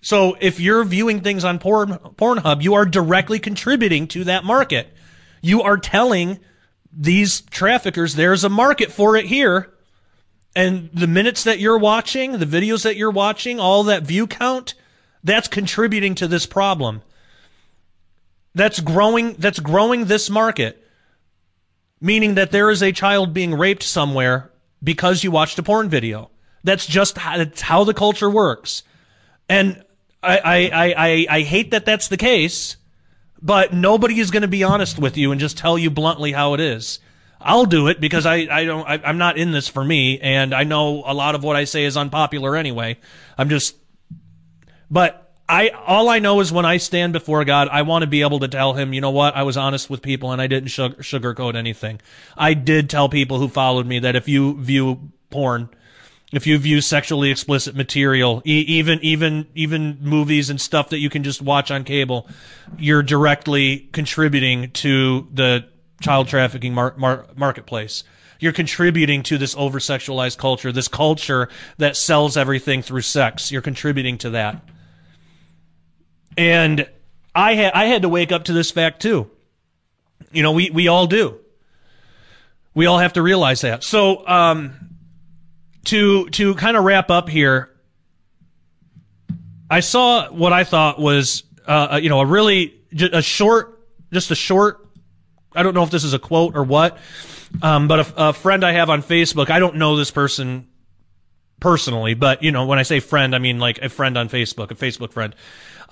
So if you're viewing things on Porn, Pornhub, you are directly contributing to that market. You are telling these traffickers there's a market for it here. And the minutes that you're watching, the videos that you're watching, all that view count, that's contributing to this problem. That's growing that's growing this market. Meaning that there is a child being raped somewhere because you watched a porn video. That's just how, that's how the culture works. And I, I, I, I hate that that's the case, but nobody is going to be honest with you and just tell you bluntly how it is. I'll do it because I, I don't, I, I'm not in this for me. And I know a lot of what I say is unpopular anyway. I'm just, but I, all I know is when I stand before God, I want to be able to tell him, you know what? I was honest with people and I didn't sugar, sugarcoat anything. I did tell people who followed me that if you view porn, if you view sexually explicit material, e- even even even movies and stuff that you can just watch on cable, you're directly contributing to the child trafficking mar- mar- marketplace. You're contributing to this over sexualized culture, this culture that sells everything through sex. You're contributing to that. And I had I had to wake up to this fact too. You know, we we all do. We all have to realize that. So, um, to to kind of wrap up here, I saw what I thought was uh, you know a really a short, just a short. I don't know if this is a quote or what, um, but a, a friend I have on Facebook. I don't know this person personally, but you know, when I say friend, I mean like a friend on Facebook, a Facebook friend.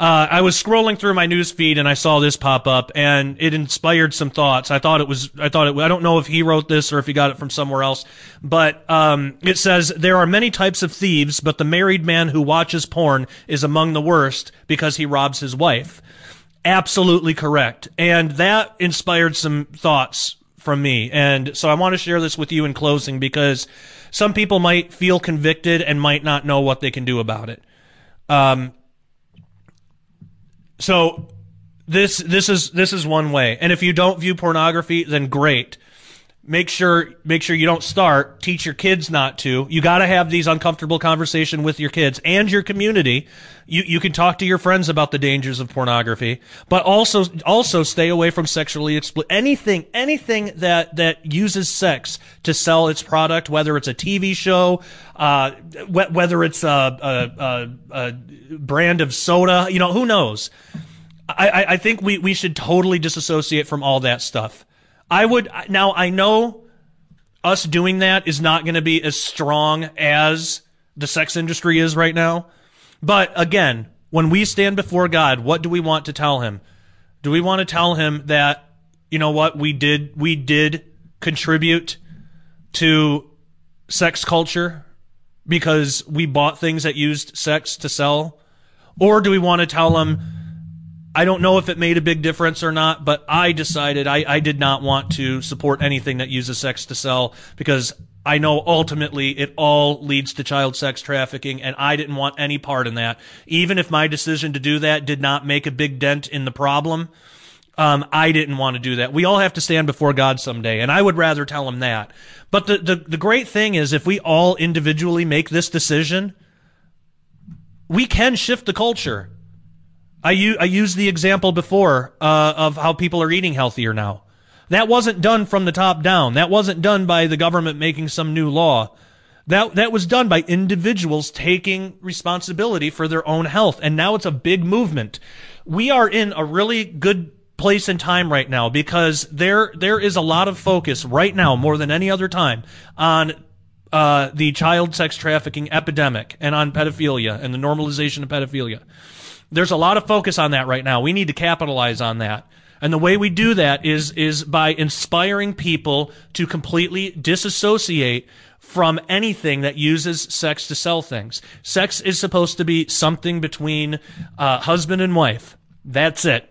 Uh, I was scrolling through my news feed and I saw this pop up and it inspired some thoughts. I thought it was, I thought it, I don't know if he wrote this or if he got it from somewhere else, but, um, it says there are many types of thieves, but the married man who watches porn is among the worst because he robs his wife. Absolutely correct. And that inspired some thoughts from me. And so I want to share this with you in closing because some people might feel convicted and might not know what they can do about it. Um, so this this is this is one way. And if you don't view pornography, then great. Make sure make sure you don't start. Teach your kids not to. You got to have these uncomfortable conversation with your kids and your community. You you can talk to your friends about the dangers of pornography, but also also stay away from sexually explicit anything anything that that uses sex to sell its product, whether it's a TV show, uh, wh- whether it's a, a, a, a brand of soda, you know, who knows. I, I think we, we should totally disassociate from all that stuff. I would now I know us doing that is not going to be as strong as the sex industry is right now. But again, when we stand before God, what do we want to tell him? Do we want to tell him that you know what we did we did contribute to sex culture because we bought things that used sex to sell? Or do we want to tell him I don't know if it made a big difference or not, but I decided I, I did not want to support anything that uses sex to sell because I know ultimately it all leads to child sex trafficking, and I didn't want any part in that. Even if my decision to do that did not make a big dent in the problem, um, I didn't want to do that. We all have to stand before God someday, and I would rather tell him that. But the, the, the great thing is, if we all individually make this decision, we can shift the culture. I, u- I used the example before uh, of how people are eating healthier now. That wasn't done from the top down. That wasn't done by the government making some new law. That that was done by individuals taking responsibility for their own health, and now it's a big movement. We are in a really good place and time right now because there there is a lot of focus right now more than any other time on uh, the child sex trafficking epidemic and on pedophilia and the normalization of pedophilia. There's a lot of focus on that right now. We need to capitalize on that. And the way we do that is is by inspiring people to completely disassociate from anything that uses sex to sell things. Sex is supposed to be something between uh, husband and wife. That's it.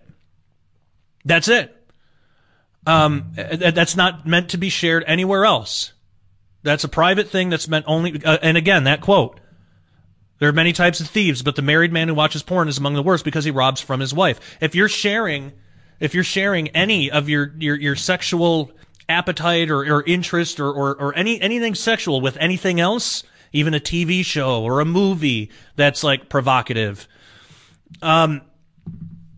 That's it. Um, that's not meant to be shared anywhere else. That's a private thing that's meant only. Uh, and again, that quote there are many types of thieves, but the married man who watches porn is among the worst because he robs from his wife. If you're sharing, if you're sharing any of your your, your sexual appetite or, or interest or, or, or any anything sexual with anything else, even a TV show or a movie that's like provocative, um,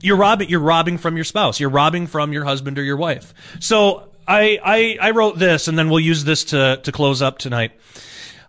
you're robbing you're robbing from your spouse. You're robbing from your husband or your wife. So I I, I wrote this, and then we'll use this to to close up tonight.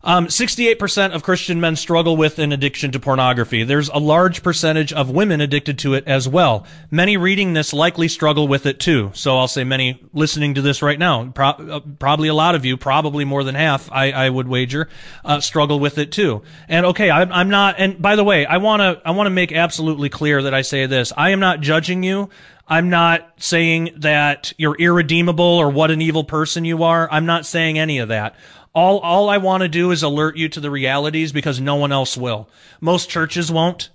Um, 68% of Christian men struggle with an addiction to pornography. There's a large percentage of women addicted to it as well. Many reading this likely struggle with it too. So I'll say many listening to this right now, pro- uh, probably a lot of you, probably more than half, I, I would wager, uh, struggle with it too. And okay, I'm, I'm not, and by the way, I want to, I want to make absolutely clear that I say this. I am not judging you. I'm not saying that you're irredeemable or what an evil person you are. I'm not saying any of that. All, all I want to do is alert you to the realities because no one else will. Most churches won't.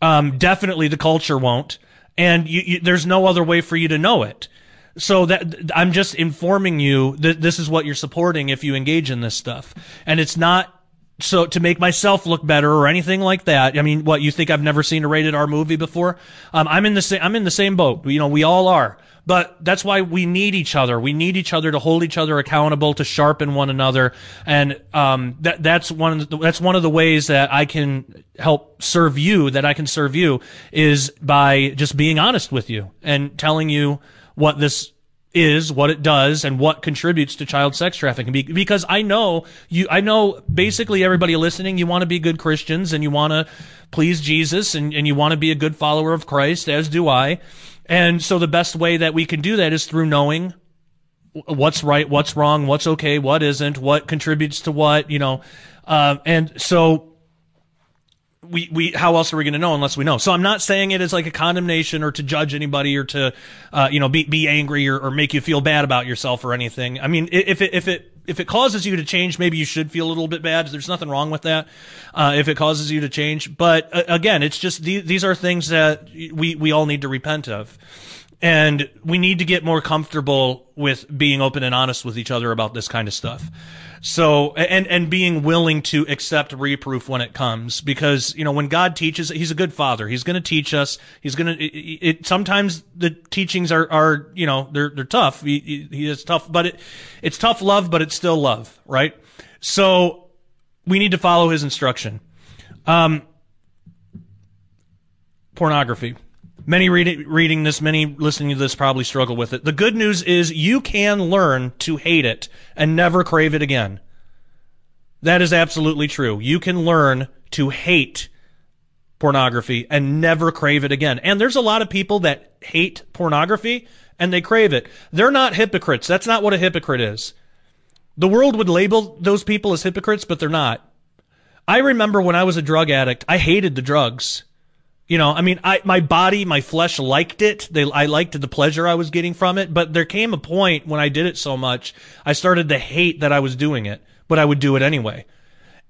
Um, definitely the culture won't. And you, you, there's no other way for you to know it. So that I'm just informing you that this is what you're supporting if you engage in this stuff. And it's not so to make myself look better or anything like that. I mean, what you think I've never seen a rated R movie before? Um, I'm in the same, I'm in the same boat. You know, we all are. But that's why we need each other. We need each other to hold each other accountable, to sharpen one another, and um, that that's one the, that's one of the ways that I can help serve you. That I can serve you is by just being honest with you and telling you what this is, what it does, and what contributes to child sex trafficking. Because I know you, I know basically everybody listening, you want to be good Christians and you want to please Jesus and, and you want to be a good follower of Christ, as do I. And so the best way that we can do that is through knowing what's right, what's wrong, what's okay, what isn't, what contributes to what, you know. Uh, and so we, we, how else are we going to know unless we know? So I'm not saying it is like a condemnation or to judge anybody or to, uh, you know, be, be angry or, or make you feel bad about yourself or anything. I mean, if it, if it, if it causes you to change, maybe you should feel a little bit bad. There's nothing wrong with that. Uh, if it causes you to change, but uh, again, it's just these, these are things that we we all need to repent of, and we need to get more comfortable with being open and honest with each other about this kind of stuff. So and and being willing to accept reproof when it comes because you know when God teaches he's a good father. He's going to teach us. He's going to it, sometimes the teachings are are you know they're they're tough. He, he is tough but it it's tough love but it's still love right? So we need to follow his instruction. Um pornography Many read, reading this, many listening to this probably struggle with it. The good news is you can learn to hate it and never crave it again. That is absolutely true. You can learn to hate pornography and never crave it again. And there's a lot of people that hate pornography and they crave it. They're not hypocrites. That's not what a hypocrite is. The world would label those people as hypocrites, but they're not. I remember when I was a drug addict, I hated the drugs. You know, I mean, I, my body, my flesh liked it. They, I liked the pleasure I was getting from it, but there came a point when I did it so much, I started to hate that I was doing it, but I would do it anyway.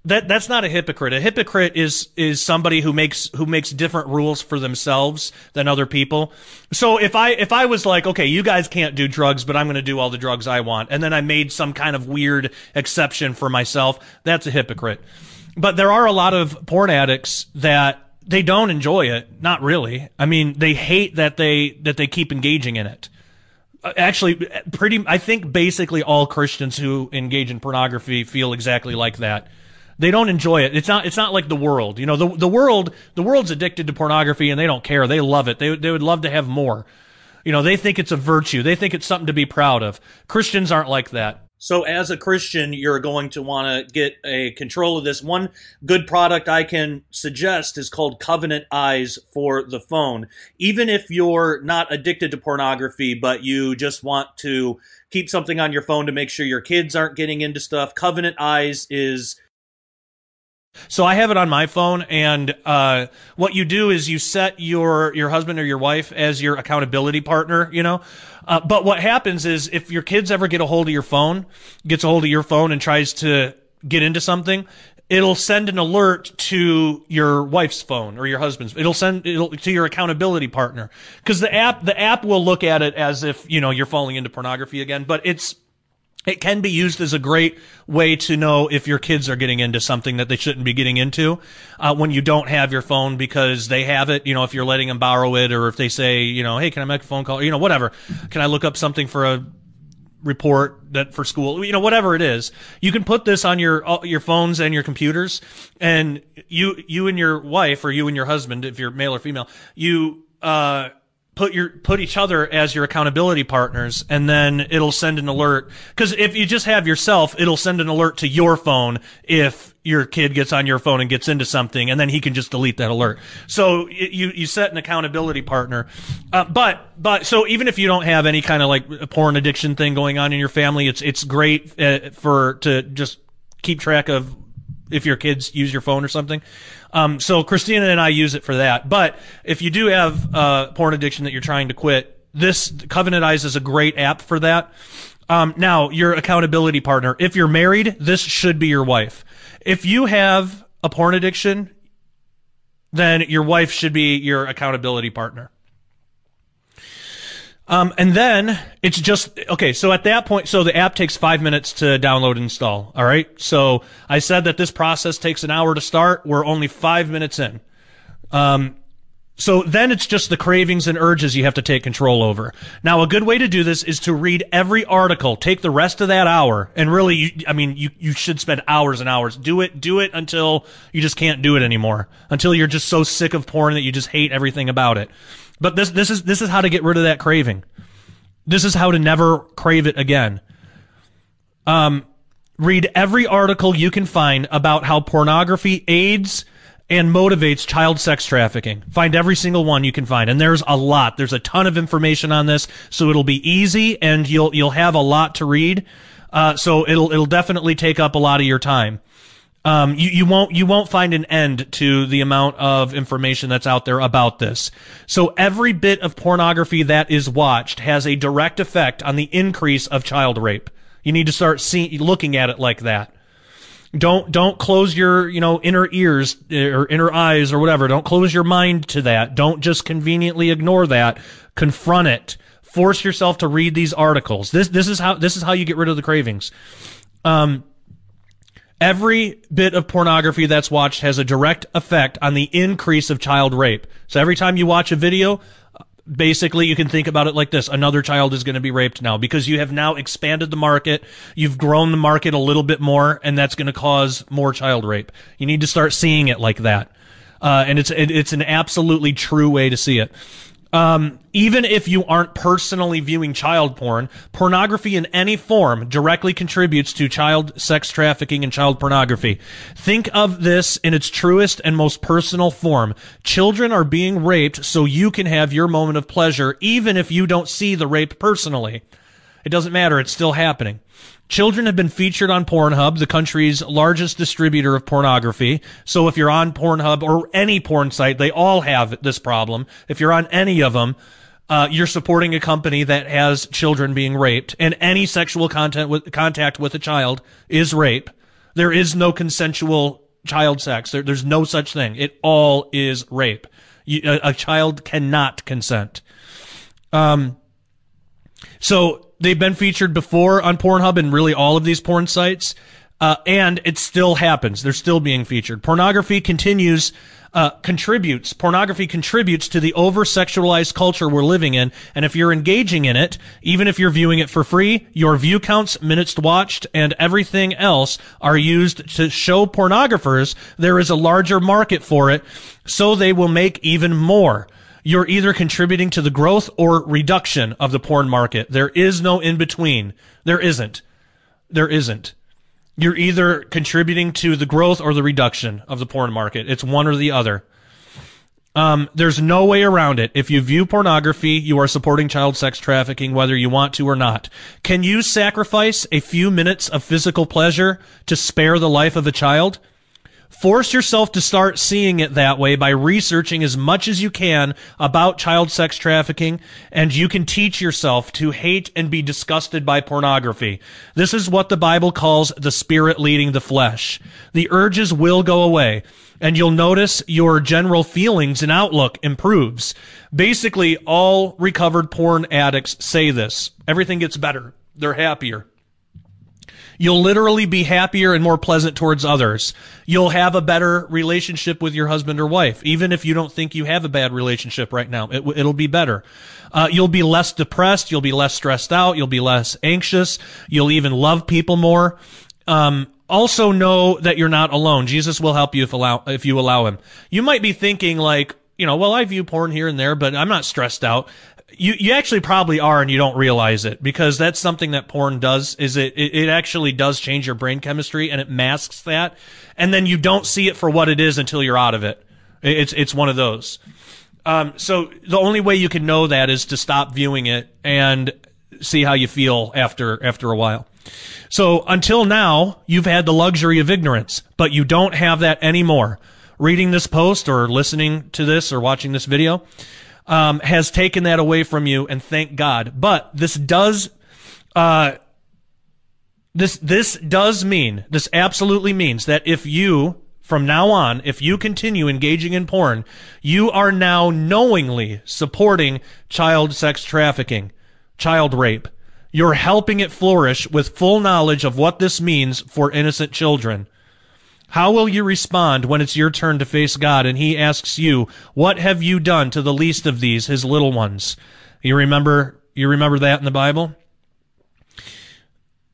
That, that's not a hypocrite. A hypocrite is, is somebody who makes, who makes different rules for themselves than other people. So if I, if I was like, okay, you guys can't do drugs, but I'm going to do all the drugs I want, and then I made some kind of weird exception for myself, that's a hypocrite. But there are a lot of porn addicts that they don't enjoy it. Not really. I mean, they hate that they that they keep engaging in it. Uh, actually, pretty. I think basically all Christians who engage in pornography feel exactly like that. They don't enjoy it. It's not. It's not like the world. You know, the the world. The world's addicted to pornography and they don't care. They love it. They they would love to have more. You know, they think it's a virtue. They think it's something to be proud of. Christians aren't like that. So, as a Christian, you're going to want to get a control of this. One good product I can suggest is called Covenant Eyes for the phone. Even if you're not addicted to pornography, but you just want to keep something on your phone to make sure your kids aren't getting into stuff, Covenant Eyes is so I have it on my phone, and uh, what you do is you set your your husband or your wife as your accountability partner. You know, uh, but what happens is if your kids ever get a hold of your phone, gets a hold of your phone, and tries to get into something, it'll send an alert to your wife's phone or your husband's. It'll send it'll to your accountability partner because the app the app will look at it as if you know you're falling into pornography again, but it's it can be used as a great way to know if your kids are getting into something that they shouldn't be getting into uh, when you don't have your phone because they have it. You know, if you're letting them borrow it, or if they say, you know, hey, can I make a phone call? You know, whatever. Can I look up something for a report that for school? You know, whatever it is, you can put this on your uh, your phones and your computers, and you you and your wife or you and your husband, if you're male or female, you. Uh, put your put each other as your accountability partners and then it'll send an alert. Because if you just have yourself it'll send an alert to your phone if your kid gets on your phone and gets into something and then he can just delete that alert. So you you set an accountability partner. Uh, but but so even if you don't have any kind of like porn addiction thing going on in your family it's it's great uh, for to just keep track of if your kids use your phone or something um, so Christina and I use it for that. But if you do have uh, porn addiction that you're trying to quit, this Covenant Eyes is a great app for that. Um, now, your accountability partner. If you're married, this should be your wife. If you have a porn addiction, then your wife should be your accountability partner. Um, and then it's just okay. So at that point, so the app takes five minutes to download and install. All right. So I said that this process takes an hour to start. We're only five minutes in. Um, so then it's just the cravings and urges you have to take control over. Now, a good way to do this is to read every article. Take the rest of that hour and really, you, I mean, you, you should spend hours and hours. Do it, do it until you just can't do it anymore. Until you're just so sick of porn that you just hate everything about it. But this this is this is how to get rid of that craving. This is how to never crave it again. Um, read every article you can find about how pornography aids and motivates child sex trafficking. Find every single one you can find. And there's a lot. There's a ton of information on this. So it'll be easy and you'll, you'll have a lot to read. Uh, so it'll, it'll definitely take up a lot of your time. Um, you, you won't, you won't find an end to the amount of information that's out there about this. So every bit of pornography that is watched has a direct effect on the increase of child rape. You need to start seeing, looking at it like that. Don't don't close your you know inner ears or inner eyes or whatever. Don't close your mind to that. Don't just conveniently ignore that. Confront it. Force yourself to read these articles. This this is how this is how you get rid of the cravings. Um, every bit of pornography that's watched has a direct effect on the increase of child rape. So every time you watch a video, basically you can think about it like this. Another child is going to be raped now. Because you have now expanded the market you've grown the market a little bit more and that's going to cause more child rape. You need to start seeing it like that. Uh, and it's it, it's an absolutely true way to see it um, even if you aren't personally viewing child porn, pornography in any form directly contributes to child sex trafficking and child pornography. Think of this in its truest and most personal form. Children are being raped so you can have your moment of pleasure, even if you don't see the rape personally. It doesn't matter. It's still happening. Children have been featured on Pornhub, the country's largest distributor of pornography. So if you're on Pornhub or any porn site, they all have this problem. If you're on any of them, uh, you're supporting a company that has children being raped, and any sexual content with, contact with a child is rape. There is no consensual child sex. There, there's no such thing. It all is rape. You, a, a, child cannot consent. Um, so they've been featured before on Pornhub and really all of these porn sites. Uh, and it still happens. They're still being featured. Pornography continues, uh, contributes, pornography contributes to the over sexualized culture we're living in. And if you're engaging in it, even if you're viewing it for free, your view counts, minutes watched, and everything else are used to show pornographers there is a larger market for it, so they will make even more you're either contributing to the growth or reduction of the porn market. There is no in between. There isn't. There isn't. You're either contributing to the growth or the reduction of the porn market. It's one or the other. Um, there's no way around it. If you view pornography, you are supporting child sex trafficking, whether you want to or not. Can you sacrifice a few minutes of physical pleasure to spare the life of a child? Force yourself to start seeing it that way by researching as much as you can about child sex trafficking, and you can teach yourself to hate and be disgusted by pornography. This is what the Bible calls the spirit leading the flesh. The urges will go away, and you'll notice your general feelings and outlook improves. Basically, all recovered porn addicts say this. Everything gets better. They're happier. You'll literally be happier and more pleasant towards others. You'll have a better relationship with your husband or wife, even if you don't think you have a bad relationship right now. It, will be better. Uh, you'll be less depressed. You'll be less stressed out. You'll be less anxious. You'll even love people more. Um, also know that you're not alone. Jesus will help you if allow if you allow him. You might be thinking like, you know, well, I view porn here and there, but I'm not stressed out you you actually probably are and you don't realize it because that's something that porn does is it, it, it actually does change your brain chemistry and it masks that. And then you don't see it for what it is until you're out of it. It's it's one of those. Um, so the only way you can know that is to stop viewing it and see how you feel after after a while. So until now you've had the luxury of ignorance but you don't have that anymore. Reading this post or listening to this or watching this video um, has taken that away from you, and thank God. But this does, uh, this this does mean this absolutely means that if you from now on, if you continue engaging in porn, you are now knowingly supporting child sex trafficking, child rape. You're helping it flourish with full knowledge of what this means for innocent children. How will you respond when it's your turn to face God and he asks you, "What have you done to the least of these, his little ones?" You remember you remember that in the Bible?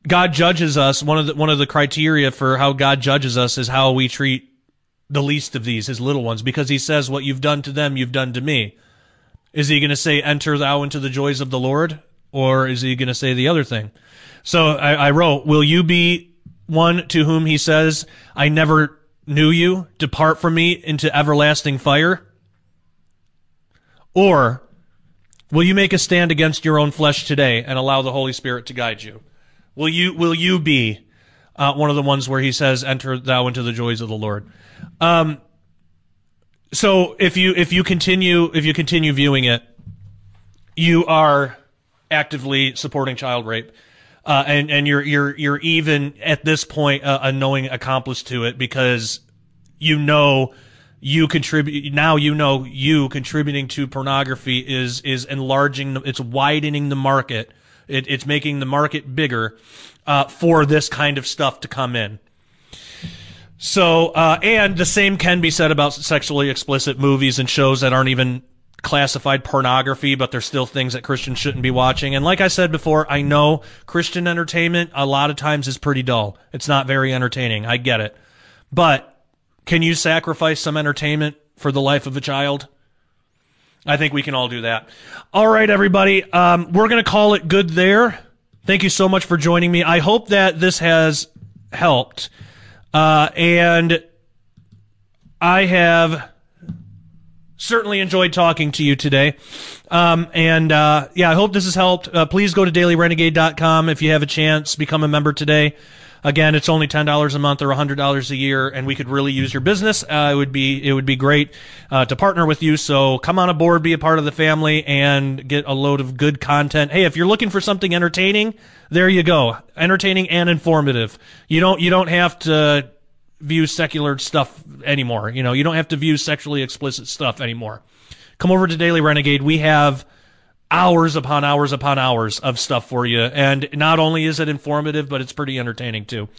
God judges us. One of the one of the criteria for how God judges us is how we treat the least of these, his little ones, because he says, "What you've done to them, you've done to me." Is he going to say, "Enter thou into the joys of the Lord," or is he going to say the other thing? So I, I wrote, "Will you be one to whom he says, I never knew you depart from me into everlasting fire? Or will you make a stand against your own flesh today and allow the Holy Spirit to guide you? Will you will you be uh, one of the ones where he says, "Enter thou into the joys of the Lord"? Um, so if you if you continue if you continue viewing it, you are actively supporting child rape. Uh, and and you're you're you're even at this point a, a knowing accomplice to it because you know you contribute now you know you contributing to pornography is is enlarging it's widening the market. It, it's making the market bigger uh, for this kind of stuff to come in. So uh, and the same can be said about sexually explicit movies and shows that aren't even classified pornography, but there's still things that Christians shouldn't be watching. And like I said before, I know Christian entertainment a lot of times is pretty dull. It's not very entertaining. I get it. But can you sacrifice some entertainment for the life of a child? I think we can all do that. All right, everybody. Um, we're going to call it good there. Thank you so much for joining me. I hope that this has helped. Uh, and I have certainly enjoyed talking to you today. Um, and uh, yeah, I hope this has helped. Uh, please go to dailyrenegade.com if you have a chance. Become a member today. Again, it's only ten dollars a month or hundred dollars a year, and we could really use your business. Uh, it would be it would be great uh, to partner with you. So come on aboard, be a part of the family, and get a load of good content. Hey, if you're looking for something entertaining, there you go, entertaining and informative. You don't you don't have to view secular stuff anymore. You know, you don't have to view sexually explicit stuff anymore. Come over to Daily Renegade. We have hours upon hours upon hours of stuff for you. And not only is it informative, but it's pretty entertaining too.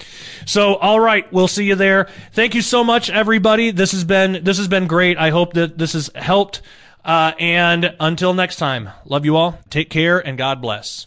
So, all right, we'll see you there. Thank you so much, everybody. This has been, this has been great. I hope that this has helped. Uh, and until next time, love you all. Take care and God bless.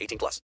18 plus.